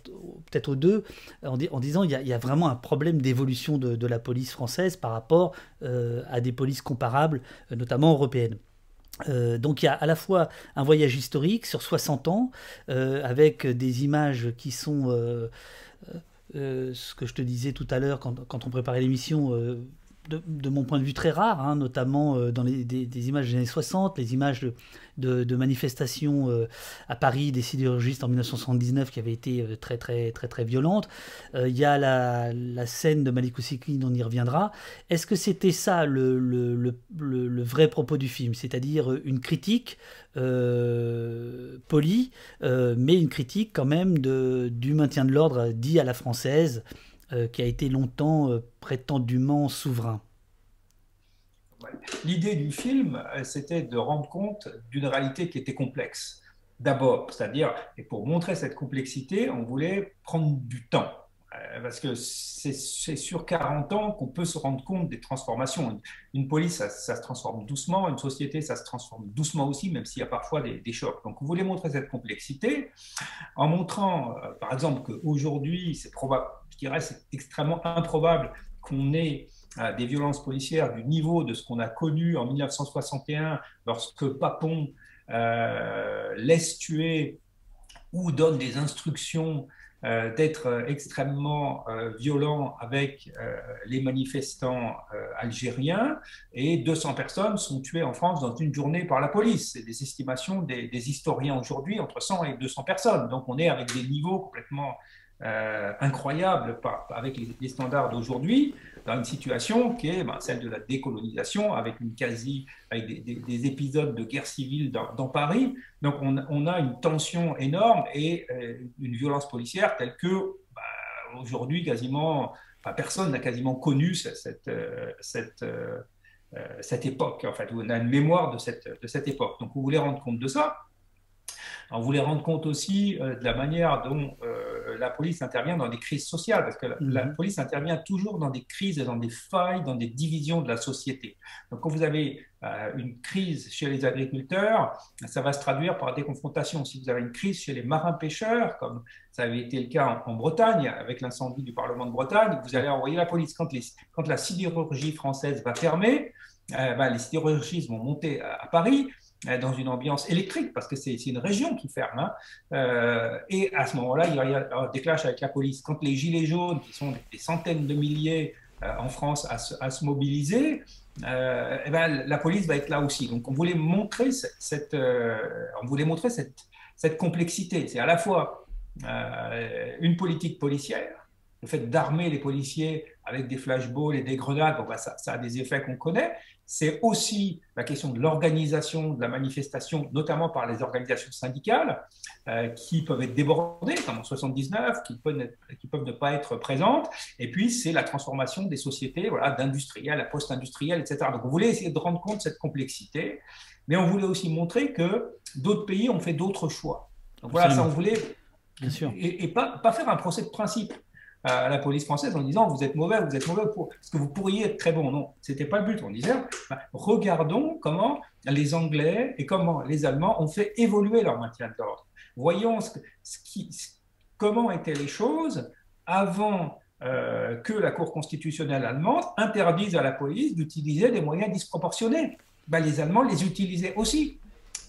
peut-être aux deux, en, disant il y, a, vraiment un problème d'évolution de, la police française par rapport à des polices comparables, notamment européennes. Euh, donc il y a à la fois un voyage historique sur 60 ans, euh, avec des images qui sont, euh, ce que je te disais tout à l'heure quand, on préparait l'émission, de, mon point de vue très rare, hein, notamment euh, dans les, des, images des années 60, les images de, manifestations euh, à Paris des sidérurgistes en 1979 qui avaient été euh, très très très très violentes. Il y a la, scène de Malik on y reviendra. Est-ce que c'était ça le, vrai propos du film, c'est-à-dire une critique polie, mais une critique quand même du maintien de l'ordre dit à la française qui a été longtemps euh, prétendument souverain. L'idée du film, euh, c'était de rendre compte d'une réalité qui était complexe. D'abord, c'est-à-dire, et pour montrer cette complexité, on voulait prendre du temps. Parce que c'est sur 40 ans qu'on peut se rendre compte des transformations. Une police, ça, se transforme doucement. Une société, ça se transforme doucement aussi, même s'il y a parfois des, des, chocs. Donc, on voulait montrer cette complexité en montrant, par exemple, qu'aujourd'hui, c'est probable dirais c'est extrêmement improbable qu'on ait euh, des violences policières du niveau de ce qu'on a connu en 1961 lorsque Papon euh, laisse tuer ou donne des instructions euh, d'être extrêmement violent avec les manifestants algériens et 200 personnes sont tuées en France dans une journée par la police. C'est des estimations des historiens aujourd'hui entre 100 et 200 personnes. Donc on est avec des niveaux complètement euh, incroyable avec les, standards d'aujourd'hui, dans une situation qui est ben, celle de la décolonisation, avec une quasi, avec des, épisodes de guerre civile dans, Paris. Donc on, a une tension énorme et euh, une violence policière telle que ben, aujourd'hui quasiment, personne n'a quasiment connu cette, cette, euh, cette, cette, époque, en fait, on a une mémoire de cette, de cette époque. Donc on voulait rendre compte de ça? On voulait rendre compte aussi de la manière dont la police intervient dans des crises sociales, parce que la, mhm. police intervient toujours dans des crises dans des failles, dans des divisions de la société. Donc quand vous avez euh, une crise chez les agriculteurs, ça va se traduire par des confrontations. Si vous avez une crise chez les marins-pêcheurs, comme ça avait été le cas en, Bretagne, avec l'incendie du Parlement de Bretagne, vous allez envoyer la police. Quand, les, quand la sidérurgie française va fermer, euh, ben, les sidérurgistes vont monter à Paris, dans une ambiance électrique, parce que c'est une région qui ferme. Hein. Euh, et à ce moment-là, il y a des clashs avec la police. Quand les Gilets jaunes, qui sont des centaines de milliers euh, en France à se, mobiliser, eh ben, la police va être là aussi. Donc on voulait montrer cette, on voulait montrer cette, complexité. C'est à la fois une politique policière, le fait d'armer les policiers avec des flashballs et des grenades, bon, bah, ça, a des effets qu'on connaît. C'est aussi la question de l'organisation de la manifestation, notamment par les organisations syndicales, euh, qui peuvent être débordées, comme en 79, qui peuvent, qui peuvent ne pas être présentes. Et puis, c'est la transformation des sociétés, voilà, d'industriels à post-industriels, etc. Donc, on voulait essayer de rendre compte de cette complexité, mais on voulait aussi montrer que d'autres pays ont fait d'autres choix. Donc, voilà, ça, on voulait. Bien sûr. Et, et pas, pas faire un procès de principe à la police française en disant vous êtes mauvais, vous êtes mauvais pour parce que vous pourriez être très bon. Non, c'était pas le but. On disait bah, regardons comment les Anglais et comment les Allemands ont fait évoluer leur maintien de l'ordre. Voyons ce, qui, comment étaient les choses avant euh, que la Cour constitutionnelle allemande interdise à la police d'utiliser des moyens disproportionnés. Bah, les Allemands les utilisaient aussi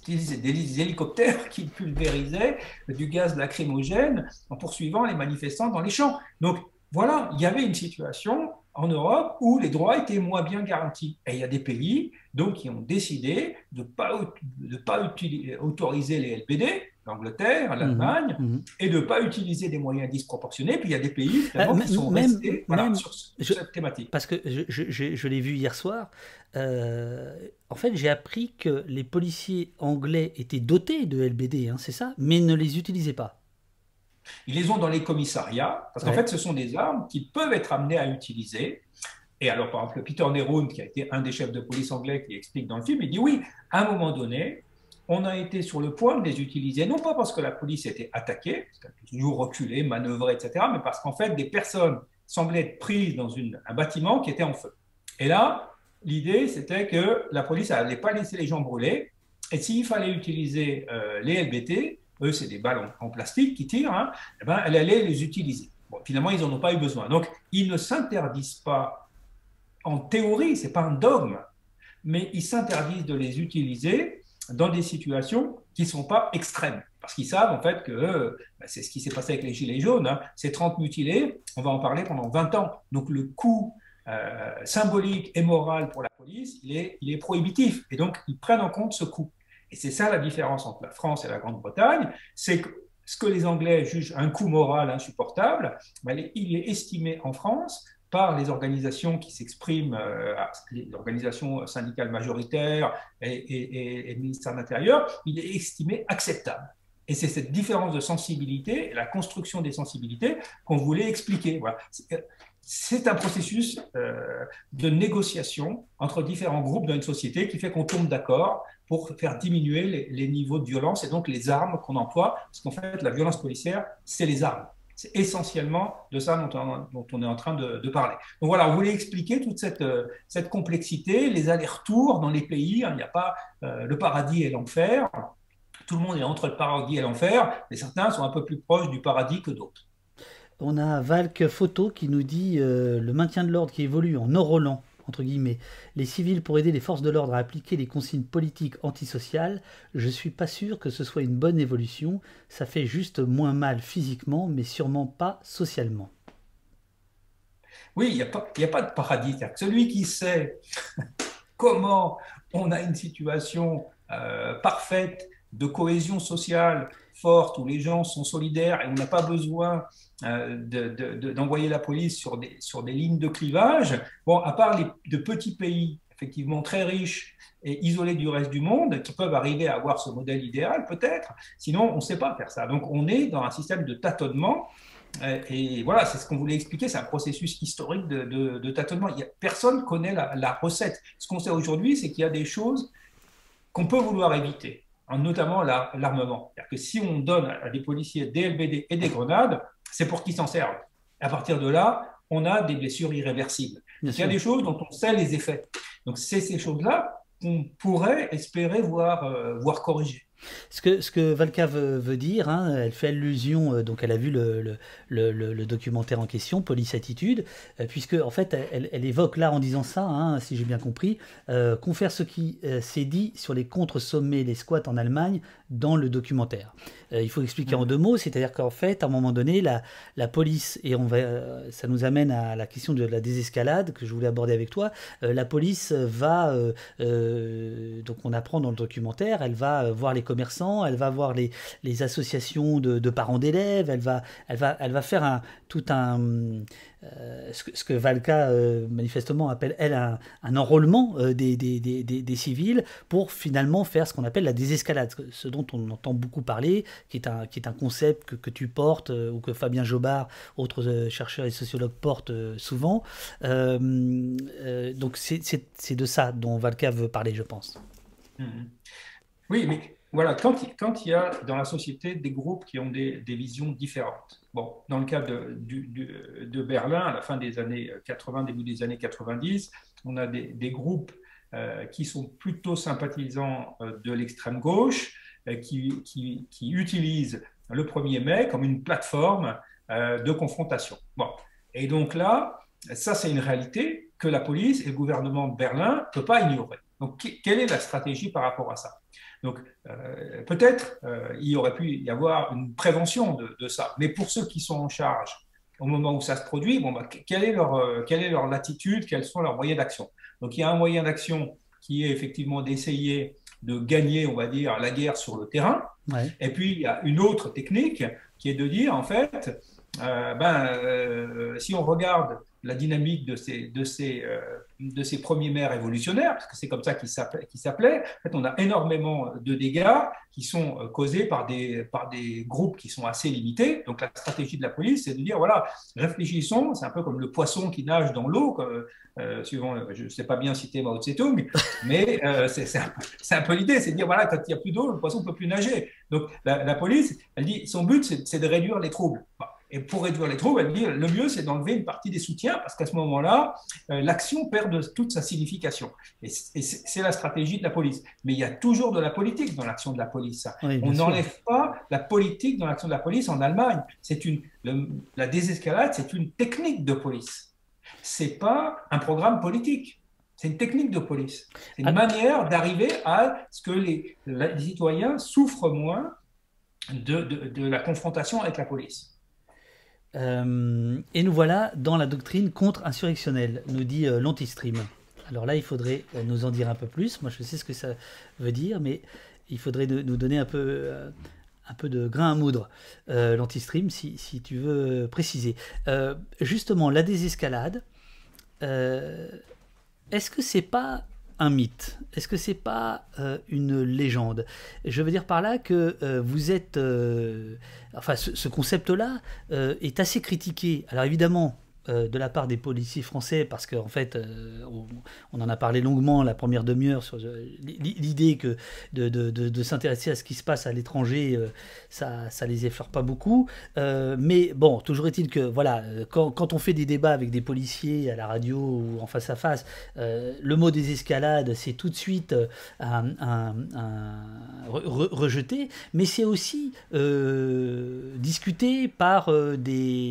des hélicoptères qui pulvérisaient du gaz lacrymogène en poursuivant les manifestants dans les champs. Donc voilà, il y avait une situation en Europe où les droits étaient moins bien garantis. Et il y a des pays donc, qui ont décidé de ne pas autoriser les LBD, l'Angleterre, mhm. l'Allemagne, mhm. et de ne pas utiliser des moyens disproportionnés. Puis il y a des pays euh, qui sont restés sur, cette thématique. Parce que je, je, l'ai vu hier soir, euh, en fait j'ai appris que les policiers anglais étaient dotés de LBD, hein, c'est ça, mais ne les utilisaient pas. Ils les ont dans les commissariats, parce qu'en fait, ce sont des armes qu'ils peuvent être amenés à utiliser. Et alors, par exemple, Peter Neroun, qui a été un des chefs de police anglais, qui explique dans le film, il dit oui, à un moment donné, on a été sur le point de les utiliser, non pas parce que la police était attaquée, parce qu'elle peut toujours reculer, manœuvrer, etc., mais parce qu'en fait, des personnes semblaient être prises dans un bâtiment qui était en feu. Et là, l'idée, c'était que la police n'allait pas laisser les gens brûler. Et s'il fallait utiliser euh, les LBT, eux, c'est des balles en, plastique qui tirent, hein, eh ben, elle allait les utiliser. Finalement, ils n'en ont pas eu besoin. Donc, ils ne s'interdisent pas, en théorie, ce n'est pas un dogme, mais ils s'interdisent de les utiliser dans des situations qui ne sont pas extrêmes. Parce qu'ils savent en fait que euh, bah, c'est ce qui s'est passé avec les Gilets jaunes. Hein. Ces 30 mutilés, on va en parler pendant 20 ans. Donc le coût euh, symbolique et moral pour la police, il est, il est prohibitif. Et donc ils prennent en compte ce coût. Et c'est ça la différence entre la France et la Grande-Bretagne, c'est que ce que les Anglais jugent un coût moral insupportable, bah, il est estimé en France par les organisations qui s'expriment, euh, l'organisation syndicale majoritaire et, et, le ministère de l'Intérieur, il est estimé acceptable. Et c'est cette différence de sensibilité, la construction des sensibilités qu'on voulait expliquer. Voilà. C'est un processus euh, de négociation entre différents groupes dans une société qui fait qu'on tombe d'accord pour faire diminuer les, les, niveaux de violence et donc les armes qu'on emploie. Parce qu'en fait, la violence policière, c'est les armes. C'est essentiellement de ça dont on, est en train de, parler. Donc voilà, on voulait expliquer toute cette, euh, cette complexité, les allers-retours dans les pays. Hein. Il n'y a pas euh, le paradis et l'enfer. Tout le monde est entre le paradis et l'enfer, mais certains sont un peu plus proches du paradis que d'autres. On a Valk Photo qui nous dit euh, le maintien de l'ordre qui évolue en Orolan entre guillemets, les civils pour aider les forces de l'ordre à appliquer les consignes politiques antisociales, je suis pas sûr que ce soit une bonne évolution. Ça fait juste moins mal physiquement, mais sûrement pas socialement. Oui, il n'y a, pas, a pas de paradis. Celui qui sait comment on a une situation euh, parfaite de cohésion sociale forte, où les gens sont solidaires et on n'a pas besoin euh, d'envoyer la police sur des, sur des lignes de clivage. Bon, à part les de petits pays, effectivement très riches et isolés du reste du monde, qui peuvent arriver à avoir ce modèle idéal, peut-être. Sinon, on ne sait pas faire ça. Donc, on est dans un système de tâtonnement. Euh, et voilà, c'est ce qu'on voulait expliquer. C'est un processus historique de, de, tâtonnement. Il y a, personne ne connaît la recette. Ce qu'on sait aujourd'hui, c'est qu'il y a des choses qu'on peut vouloir éviter notamment l'armement. C'est-à-dire que si on donne à des policiers des LBD et des grenades, c'est pour qu'ils s'en servent. À partir de là, on a des blessures irréversibles. Il y a des choses dont on sait les effets. Donc c'est ces choses-là qu'on pourrait espérer voir, euh, voir corriger. Ce que, ce que Valka veut, dire, hein, elle fait allusion, euh, donc elle a vu le, le, le, documentaire en question, Police Attitude, euh, puisque en fait elle, elle, évoque là en disant ça, hein, si j'ai bien compris, euh, confère ce qui s'est dit sur les contre-sommets des squats en Allemagne dans le documentaire. il faut expliquer en deux mots, c'est-à-dire qu'en fait, à un moment donné, la, la police, et on va, ça nous amène à la question de la désescalade que je voulais aborder avec toi, la police va, donc on apprend dans le documentaire, elle va voir les commerçants, elle va voir les, associations de, parents d'élèves, elle va, elle, va, elle va faire tout un, euh, ce, que, ce, Valka euh, manifestement appelle, elle, un, enrôlement euh, des, civils pour finalement faire ce qu'on appelle la désescalade, ce dont on entend beaucoup parler, qui est un, qui est un concept que, que tu portes ou que Fabien Jobard, autres chercheurs et sociologues portent souvent. donc c'est de ça dont Valka veut parler, je pense. Mmh. Oui, mais voilà, quand, il y a dans la société des groupes qui ont des, visions différentes. Bon, dans le cas de, Berlin, à la fin des années 80, début des années 90, on a des, groupes euh, qui sont plutôt sympathisants euh, de l'extrême gauche, euh, qui, utilisent le 1er mai comme une plateforme de confrontation. Bon, et donc là, ça c'est une réalité que la police et le gouvernement de Berlin ne peuvent pas ignorer. Donc, quelle est la stratégie par rapport à ça? Donc, euh, peut-être euh, il y aurait pu y avoir une prévention de, ça. Mais pour ceux qui sont en charge au moment où ça se produit, bon, bah, quelle, est leur, euh, quelle est leur latitude, quels sont leurs moyens d'action? Donc, il y a un moyen d'action qui est effectivement d'essayer de gagner, on va dire, la guerre sur le terrain. Et puis, il y a une autre technique qui est de dire, en fait, ben, si on regarde la dynamique de ces, euh, premiers maires révolutionnaires, parce que c'est comme ça qu'ils s'appelaient. En fait, on a énormément de dégâts qui sont euh, causés par des, groupes qui sont assez limités. Donc la stratégie de la police, c'est de dire, voilà, réfléchissons, c'est un peu comme le poisson qui nage dans l'eau, euh, suivant, je ne sais pas bien citer Mao Tse-tung, mais c'est un, peu l'idée, c'est de dire, voilà, quand il n'y a plus d'eau, le poisson ne peut plus nager. Donc la, police, elle dit, son but, c'est de réduire les troubles. Et pour réduire les troubles, elle dit le mieux, c'est d'enlever une partie des soutiens parce qu'à ce moment-là, euh, l'action perd de toute sa signification. Et c'est la stratégie de la police. Mais il y a toujours de la politique dans l'action de la police. On n'enlève pas la politique dans l'action de la police en Allemagne. C'est une la désescalade, c'est une technique de police. C'est pas un programme politique. C'est une technique de police. C'est une ah. manière d'arriver à ce que les, les, citoyens souffrent moins de, de, de la confrontation avec la police. Euh, et nous voilà dans la doctrine contre-insurrectionnelle, nous dit euh, l'antistream. Alors là, il faudrait euh, nous en dire un peu plus. Moi, je sais ce que ça veut dire, mais il faudrait nous donner un peu, un peu de grain à moudre, l'antistream, si, si, tu veux préciser. justement, la désescalade, est-ce que c'est pas un mythe Est-ce que c'est pas euh, une légende? Je veux dire par là que euh, vous êtes, euh, enfin, ce concept-là est assez critiqué. Alors évidemment, euh, de la part des policiers français, parce qu'en fait, euh, on, en a parlé longuement la première demi-heure sur euh, l'idée que de, s'intéresser à ce qui se passe à l'étranger, ça, ça les effleure pas beaucoup. mais bon, toujours est-il que voilà, quand, on fait des débats avec des policiers à la radio ou en face à face, le mot des escalades, c'est tout de suite rejeté, mais c'est aussi discuté par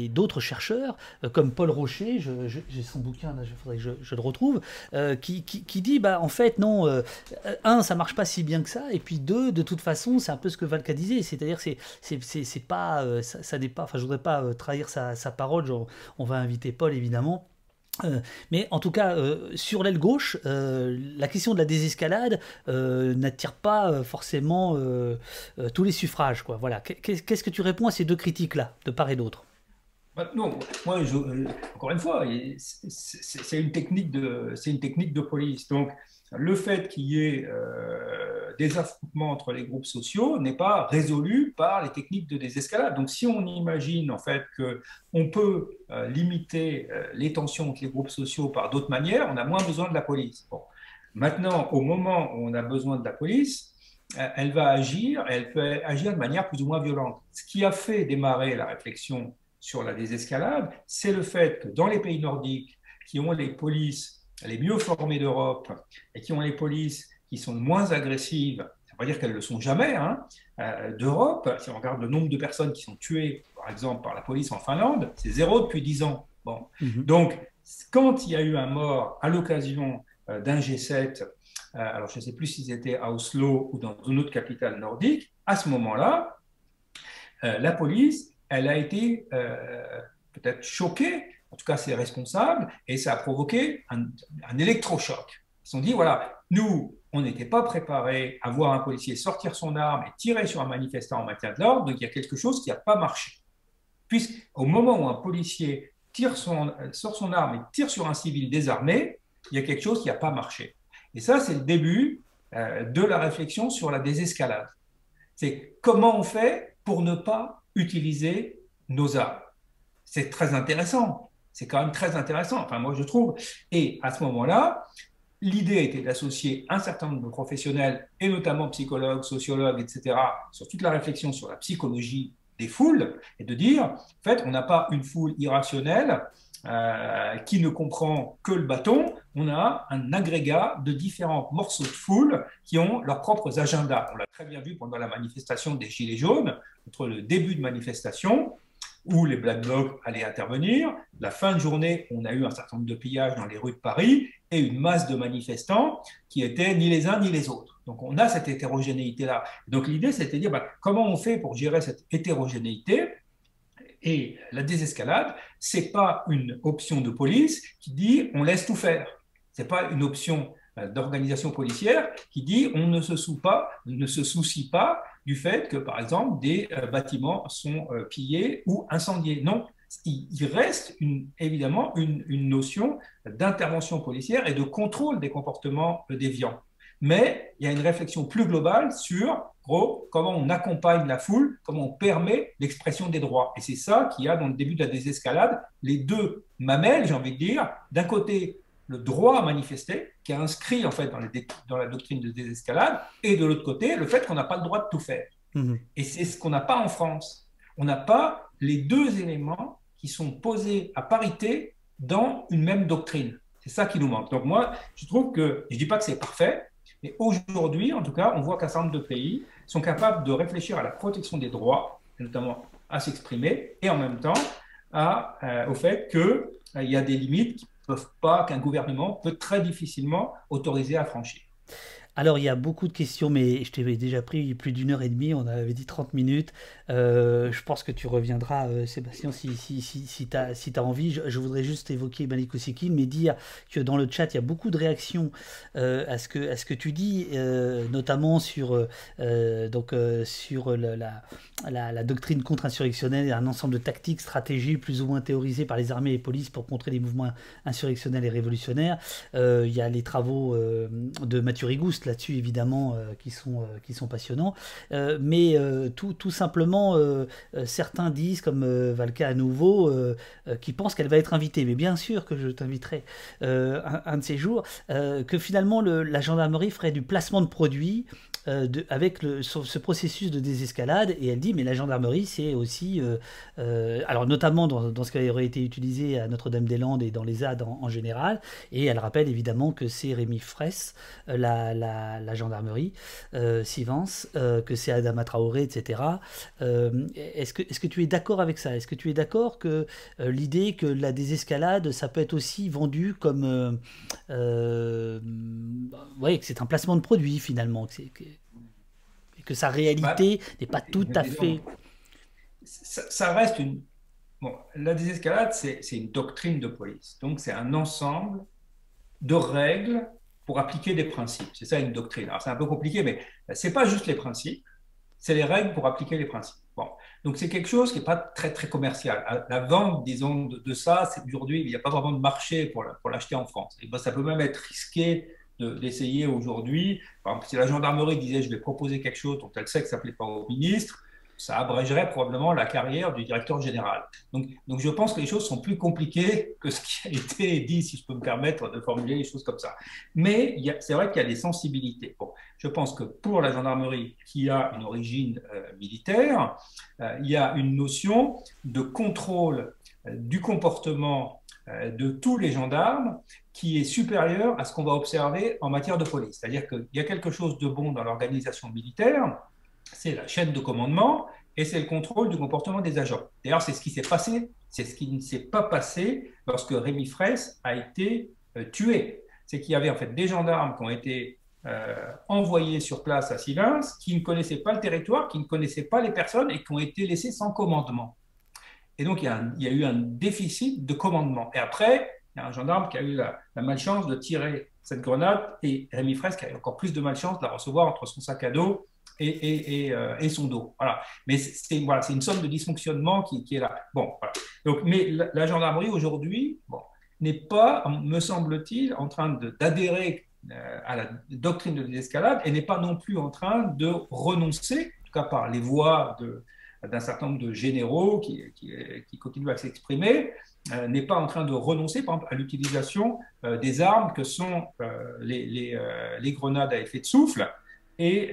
d'autres chercheurs comme Paul Paul Rocher, j'ai son bouquin, il faudrait que je, le retrouve, euh, qui, dit, bah, en fait, non, euh, un, ça marche pas si bien que ça, et puis deux, de toute façon, c'est un peu ce que Valka disait, c'est-à-dire c'est c'est pas, euh, ça, n'est pas, enfin, je voudrais pas trahir sa, parole, on va inviter Paul, évidemment, mais en tout cas, sur l'aile gauche, la question de la désescalade n'attire pas forcément tous les suffrages. Quoi. Voilà. Qu'est-ce que tu réponds à ces deux critiques-là, de part et d'autre? Non, moi, euh, encore une fois, c'est une, technique de, une technique de police. Donc, le fait qu'il y ait euh, des affrontements entre les groupes sociaux n'est pas résolu par les techniques de désescalade. Donc, si on imagine en fait qu'on peut euh, limiter les tensions entre les groupes sociaux par d'autres manières, on a moins besoin de la police. Bon. Maintenant, au moment où on a besoin de la police, elle va agir, elle peut agir de manière plus ou moins violente. Ce qui a fait démarrer la réflexion sur la désescalade, c'est le fait que dans les pays nordiques, qui ont les polices les mieux formées d'Europe et qui ont les polices qui sont moins agressives, ça ne veut pas dire qu'elles ne le sont jamais, hein, euh, d'Europe, si on regarde le nombre de personnes qui sont tuées, par exemple, par la police en Finlande, c'est zéro depuis dix ans. Bon. Mhm. Donc, quand il y a eu un mort à l'occasion euh, d'un G7, euh, alors je ne sais plus si c'était à Oslo ou dans une autre capitale nordique, à ce moment-là, la police elle a été euh, peut-être choquée, en tout cas ses responsables, et ça a provoqué un, électrochoc. Ils se sont dit, voilà, nous, on n'était pas préparés à voir un policier sortir son arme et tirer sur un manifestant en matière de l'ordre, donc il y a quelque chose qui n'a pas marché. Puisqu'au moment où un policier tire son, sort son arme et tire sur un civil désarmé, il y a quelque chose qui n'a pas marché. Et ça, c'est le début euh, de la réflexion sur la désescalade. C'est comment on fait pour ne pas utiliser nos armes. C'est très intéressant. C'est quand même très intéressant, enfin moi je trouve. Et à ce moment-là, l'idée était d'associer un certain nombre de professionnels, et notamment psychologues, sociologues, etc., sur toute la réflexion sur la psychologie des foules, et de dire, en fait, on n'a pas une foule irrationnelle euh, qui ne comprend que le bâton, on a un agrégat de différents morceaux de foule qui ont leurs propres agendas. On l'a très bien vu pendant la manifestation des Gilets jaunes, le début de manifestation, où les Black Blocs allaient intervenir, la fin de journée, on a eu un certain nombre de pillages dans les rues de Paris, et une masse de manifestants qui étaient ni les uns ni les autres. Donc on a cette hétérogénéité-là. Donc l'idée, c'était de dire bah, comment on fait pour gérer cette hétérogénéité? Et la désescalade, c'est pas une option de police qui dit on laisse tout faire. C'est pas une option euh, d'organisation policière qui dit on ne se, soucie pas, ne se soucie pas du fait que, par exemple, des euh, bâtiments sont euh, pillés ou incendiés. Non, il reste évidemment une, une notion d'intervention policière et de contrôle des comportements déviants. Mais il y a une réflexion plus globale sur gros, comment on accompagne la foule, comment on permet l'expression des droits. Et c'est ça qui a, dans le début de la désescalade, les deux mamelles, j'ai envie de dire. D'un côté, le droit à manifester, qui est inscrit en fait dans, dans la doctrine de désescalade, et de l'autre côté, le fait qu'on n'a pas le droit de tout faire. Mmh. Et c'est ce qu'on n'a pas en France. On n'a pas les deux éléments qui sont posés à parité dans une même doctrine. C'est ça qui nous manque. Donc moi, je trouve que, je ne dis pas que c'est parfait, mais aujourd'hui, en tout cas, on voit qu'un certain nombre de pays sont capables de réfléchir à la protection des droits, notamment à s'exprimer, et en même temps à, euh, au fait qu'il euh, y a des limites qui peuvent pas, qu'un gouvernement peut très difficilement autoriser à franchir. Alors, il y a beaucoup de questions, mais je t'avais déjà pris plus d'une heure et demie, on avait dit 30 minutes. Euh, je pense que tu reviendras, euh, Sébastien, si, si, si, si tu as, si as envie. Je, voudrais juste évoquer Malik mais dire que dans le chat, il y a beaucoup de réactions euh, à, ce que, tu dis, notamment sur, donc, sur la, doctrine contre-insurrectionnelle et un ensemble de tactiques, stratégies plus ou moins théorisées par les armées et les polices pour contrer les mouvements insurrectionnels et révolutionnaires. il y a les travaux de Mathieu Rigouste là-dessus, évidemment, qui, sont, qui sont passionnants. mais tout, tout simplement, euh, euh, certains disent, comme euh, Valka à nouveau, qui pense qu'elle va être invitée. Mais bien sûr que je t'inviterai un, de ces jours, que finalement la gendarmerie ferait du placement de produits euh, avec ce processus de désescalade. Et elle dit, mais la gendarmerie, c'est aussi, euh, euh, alors notamment dans, ce qui aurait été utilisé à Notre-Dame-des-Landes et dans les ZAD en, général. Et elle rappelle évidemment que c'est Rémi Fraisse, la, la, gendarmerie, Sivance, que c'est Adama Traoré, etc. est-ce, que, est-ce que tu es d'accord avec ça? Est-ce que tu es d'accord que l'idée que la désescalade, ça peut être aussi vendu comme... ouais, que c'est un placement de produit finalement, que que sa réalité bah, n'est pas tout à fait. Ça, reste une. Bon, la désescalade, c'est une doctrine de police. Donc, c'est un ensemble de règles pour appliquer des principes. C'est ça une doctrine. Alors, c'est un peu compliqué, mais c'est pas juste les principes, c'est les règles pour appliquer les principes. Bon. Donc, c'est quelque chose qui n'est pas très, très commercial. La vente, disons, de, ça, c'est aujourd'hui, il n'y a pas vraiment de marché pour l'acheter en France. Et ben, ça peut même être risqué d'essayer aujourd'hui. Si la gendarmerie disait je vais proposer quelque chose dont elle sait que ça ne plaît pas au ministre, ça abrégerait probablement la carrière du directeur général. Donc, donc je pense que les choses sont plus compliquées que ce qui a été dit, si je peux me permettre de formuler les choses comme ça. Mais c'est vrai qu'il y a des sensibilités. Bon, je pense que pour la gendarmerie, qui a une origine euh, militaire, euh, il y a une notion de contrôle euh, du comportement de tous les gendarmes qui est supérieur à ce qu'on va observer en matière de police. C'est-à-dire qu'il y a quelque chose de bon dans l'organisation militaire, c'est la chaîne de commandement et c'est le contrôle du comportement des agents. D'ailleurs, c'est ce qui s'est passé, c'est ce qui ne s'est pas passé lorsque Rémi Fraisse a été euh, tué. C'est qu'il y avait en fait des gendarmes qui ont été euh, envoyés sur place à Sivins, qui ne connaissaient pas le territoire, qui ne connaissaient pas les personnes et qui ont été laissés sans commandement. Et donc, il y a, il y a eu un déficit de commandement. Et après, il y a un gendarme qui a eu la, malchance de tirer cette grenade et Rémi Fresque a eu encore plus de malchance de la recevoir entre son sac à dos et, euh, son dos. Voilà. Mais c'est voilà, une somme de dysfonctionnement qui, est là. Bon. Donc, mais la, gendarmerie aujourd'hui n'est pas, me semble-t-il, en train d'adhérer euh, à la doctrine de l'escalade et n'est pas non plus en train de renoncer, en tout cas par les voix d'un certain nombre de généraux qui continuent à s'exprimer, euh, n'est pas en train de renoncer à l'utilisation euh, des armes que sont euh, les, grenades à effet de souffle et,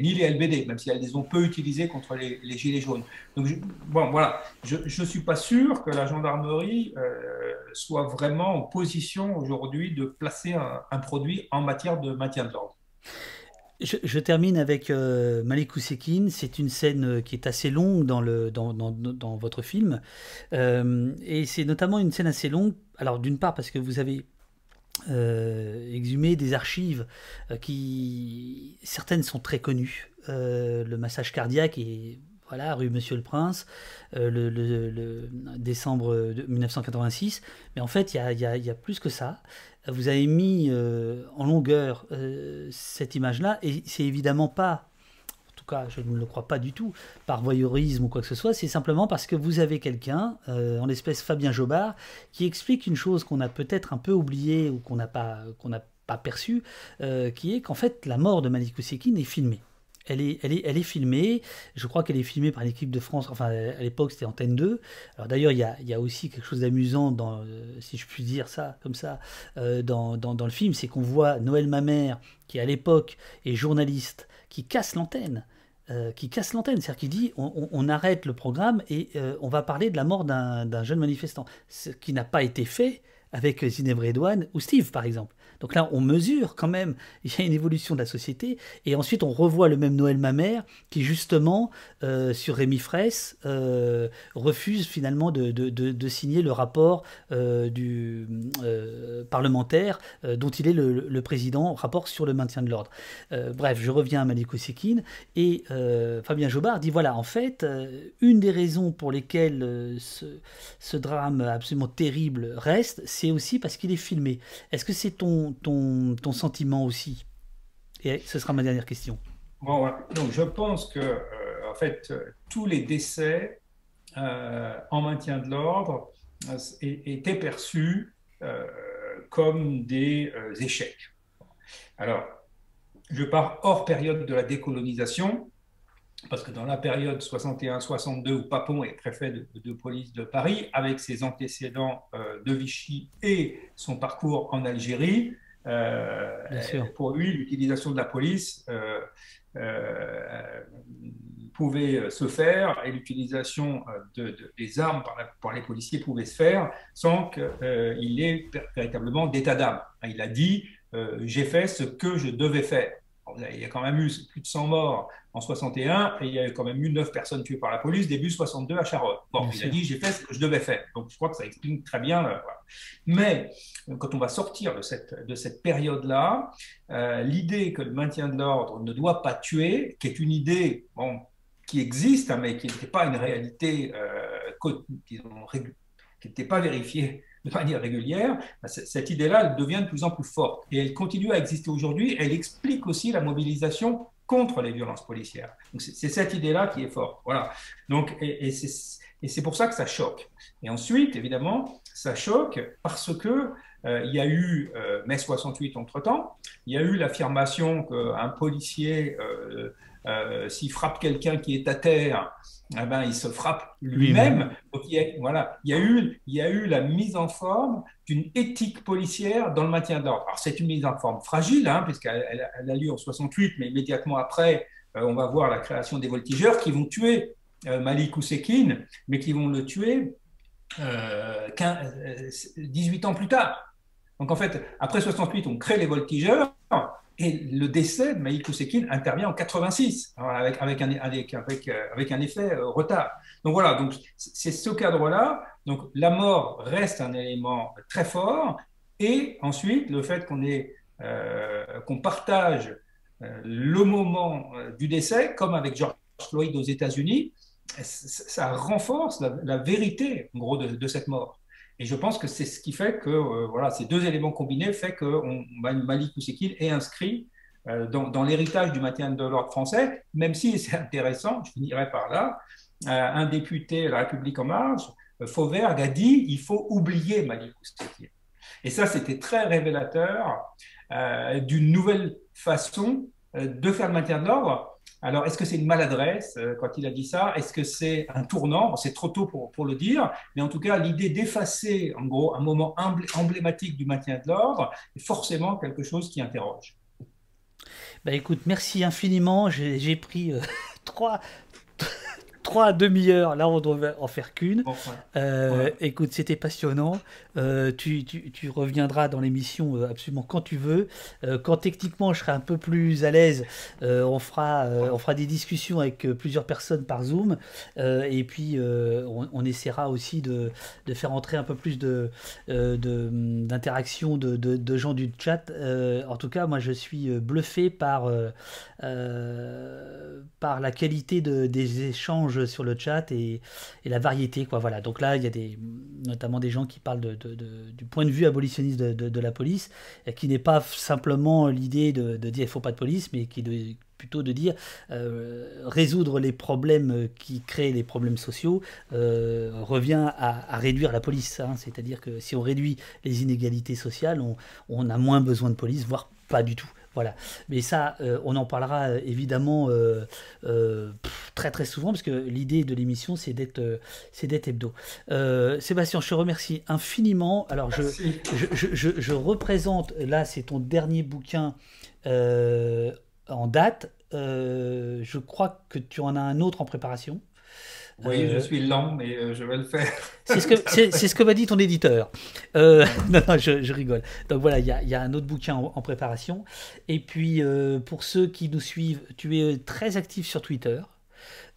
ni les LBD, même si elles les ont peu utilisées contre les, gilets jaunes. Donc, bon, voilà, je ne suis pas sûr que la gendarmerie soit vraiment en position aujourd'hui de placer un, un produit en matière de maintien de l'ordre. Je, termine avec euh, Malik Ousekine. C'est une scène euh, qui est assez longue dans, votre film. Euh, et c'est notamment une scène assez longue. Alors, d'une part, parce que vous avez euh, exhumé des archives qui. Certaines sont très connues. le massage cardiaque est voilà, rue Monsieur le Prince, le, décembre 1986. Mais en fait, il y a, plus que ça vous avez mis euh, en longueur euh, cette image-là, et c'est évidemment pas, en tout cas je ne le crois pas du tout, par voyeurisme ou quoi que ce soit, c'est simplement parce que vous avez quelqu'un, euh, en l'espèce Fabien Jobard, qui explique une chose qu'on a peut-être un peu oubliée ou qu'on n'a pas, perçue, qui est qu'en fait la mort de Malik Ousekine est filmée. Elle est, filmée, je crois qu'elle est filmée par l'équipe de France, enfin à l'époque c'était Antenne 2. Alors d'ailleurs il y a, aussi quelque chose d'amusant, dans, euh, si je puis dire ça comme ça, euh, dans, le film, c'est qu'on voit Noël Mamère, qui à l'époque est journaliste, qui casse l'antenne. qui casse l'antenne, c'est-à-dire qui dit on, arrête le programme et on va parler de la mort d'un jeune manifestant, ce qui n'a pas été fait avec Zineb Redouane ou Steve par exemple. Donc là, on mesure quand même, il y a une évolution de la société. Et ensuite, on revoit le même Noël Mamère qui, justement, euh, sur Rémi Fraisse, euh, refuse finalement de, signer le rapport euh, du parlementaire dont il est le, président, rapport sur le maintien de l'ordre. bref, je reviens à Malik Ousekine. Et Fabien Jobard dit voilà, en fait, une des raisons pour lesquelles ce drame absolument terrible reste, c'est aussi parce qu'il est filmé. Est-ce que c'est ton ton, sentiment aussi Et ce sera ma dernière question. Bon, Donc, je pense que, euh, en fait, tous les décès euh, en maintien de l'ordre euh, étaient perçus comme des échecs. Alors, je pars hors période de la décolonisation, parce que dans la période 61-62 où Papon est préfet de, police de Paris, avec ses antécédents euh, de Vichy et son parcours en Algérie, euh, pour lui, l'utilisation de la police euh, pouvait se faire et l'utilisation des armes par, les policiers pouvait se faire sans qu'il ait véritablement d'état d'âme. Il a dit j'ai fait ce que je devais faire. Il y a quand même eu plus de 100 morts en 61 et il y a quand même eu 9 personnes tuées par la police début 62 à Charolles. Bon, il a dit j'ai fait ce que je devais faire. Donc je crois que ça explique très bien. Euh, Mais quand on va sortir de cette, de cette période-là, euh, l'idée que le maintien de l'ordre ne doit pas tuer, qui est une idée bon, qui existe, hein, mais qui n'était pas une réalité euh, qui n'était pas vérifiée de manière régulière, bah, cette idée-là, devient de plus en plus forte. Et elle continue à exister aujourd'hui. Elle explique aussi la mobilisation contre les violences policières. C'est cette idée-là qui est forte. Voilà. Donc, et, c'est pour ça que ça choque. Et ensuite, évidemment, ça choque parce que euh, y a eu euh, mai 68 entre-temps, il y a eu l'affirmation qu'un policier, euh, s'il frappe quelqu'un qui est à terre, eh ben, il se frappe lui-même. Il y, a, voilà, il, y a eu, il y a eu la mise en forme d'une éthique policière dans le maintien d'ordre. Alors, c'est une mise en forme fragile, hein, puisqu'elle elle, a lieu en 68, mais immédiatement après, euh, on va voir la création des voltigeurs qui vont tuer euh, Malik Ousekine, mais qui vont le tuer 18 euh, ans plus tard. Donc, en fait, après 68, on crée les voltigeurs. Et le décès de Maïk Ousekine intervient en 86, avec, avec, un, avec, avec, un effet euh, retard. Donc voilà, donc c'est ce cadre-là. Donc la mort reste un élément très fort. Et ensuite, le fait qu'on euh, partage euh, le moment du décès, comme avec George Floyd aux États-Unis, ça renforce la, vérité, en gros, de cette mort. Et je pense que c'est ce qui fait que euh, voilà, ces deux éléments combinés fait que on, Malik Ousekine est inscrit euh, dans, l'héritage du maintien de l'ordre français, même si c'est intéressant, je finirai par là, euh, un député de La République en marche, Fauvergue, a dit il faut oublier Malik Ousekine. Et ça, c'était très révélateur d'une nouvelle façon de faire le maintien de l'ordre alors, est-ce que c'est une maladresse euh, quand il a dit ça? Est-ce que c'est un tournant? C'est trop tôt pour, pour, le dire, mais en tout cas, l'idée d'effacer, en gros, un moment emblématique du maintien de l'ordre est forcément quelque chose qui interroge. Bah écoute, merci infiniment. J'ai pris euh, trois, trois demi-heures. Là, on doit en faire qu'une. Euh, écoute, c'était passionnant. Euh, tu, tu, reviendras dans l'émission euh, absolument quand tu veux. quand techniquement je serai un peu plus à l'aise, on, fera, on fera des discussions avec plusieurs personnes par Zoom. et puis, on, essaiera aussi de, de, faire entrer un peu plus d'interaction de, de, de, gens du chat. en tout cas, moi, je suis bluffé par, par la qualité des échanges sur le chat et, la variété. Quoi, voilà. Donc là, il y a des, notamment des gens qui parlent de, du point de vue abolitionniste de, la police, qui n'est pas simplement l'idée de, dire il faut pas de police, mais qui est plutôt de dire euh, résoudre les problèmes qui créent les problèmes sociaux euh, revient à, réduire la police. Hein. C'est-à-dire que si on réduit les inégalités sociales, on a moins besoin de police, voire pas du tout. Voilà. Mais ça, euh, on en parlera euh, évidemment euh, très très souvent parce que l'idée de l'émission c'est d'être c'est d'être hebdo. Sébastien, je te remercie infiniment. Alors je je, représente là c'est ton dernier bouquin en date. je crois que tu en as un autre en préparation. Oui, je suis lent, mais je vais le faire. C'est ce que, c'est, ce que m'a dit ton éditeur. non, non, je, rigole. Donc voilà, il y a, y a, un autre bouquin en, préparation. Et puis, pour ceux qui nous suivent, tu es très actif sur Twitter.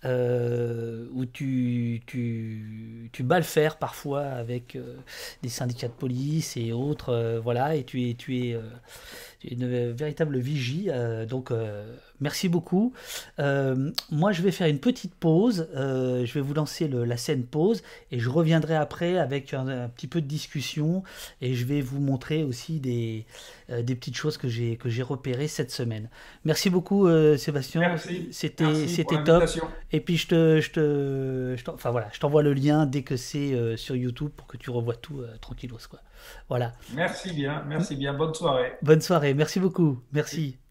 Euh, où tu, tu, tu, bats le fer parfois avec euh, des syndicats de police et autres, euh, voilà, et tu es, tu es, une véritable vigie. donc, merci beaucoup. moi, je vais faire une petite pause. je vais vous lancer la scène pause et je reviendrai après avec un, petit peu de discussion et je vais vous montrer aussi des, des petites choses que j'ai que j'ai repérées cette semaine. Merci beaucoup, Sébastien. C'était c'était top. Et puis je te, je te, je enfin voilà, je t'envoie le lien dès que c'est euh, sur YouTube pour que tu revoies tout euh, tranquillos quoi. Voilà. Merci bien, merci bien. Bonne soirée. Bonne soirée. Merci beaucoup. Merci.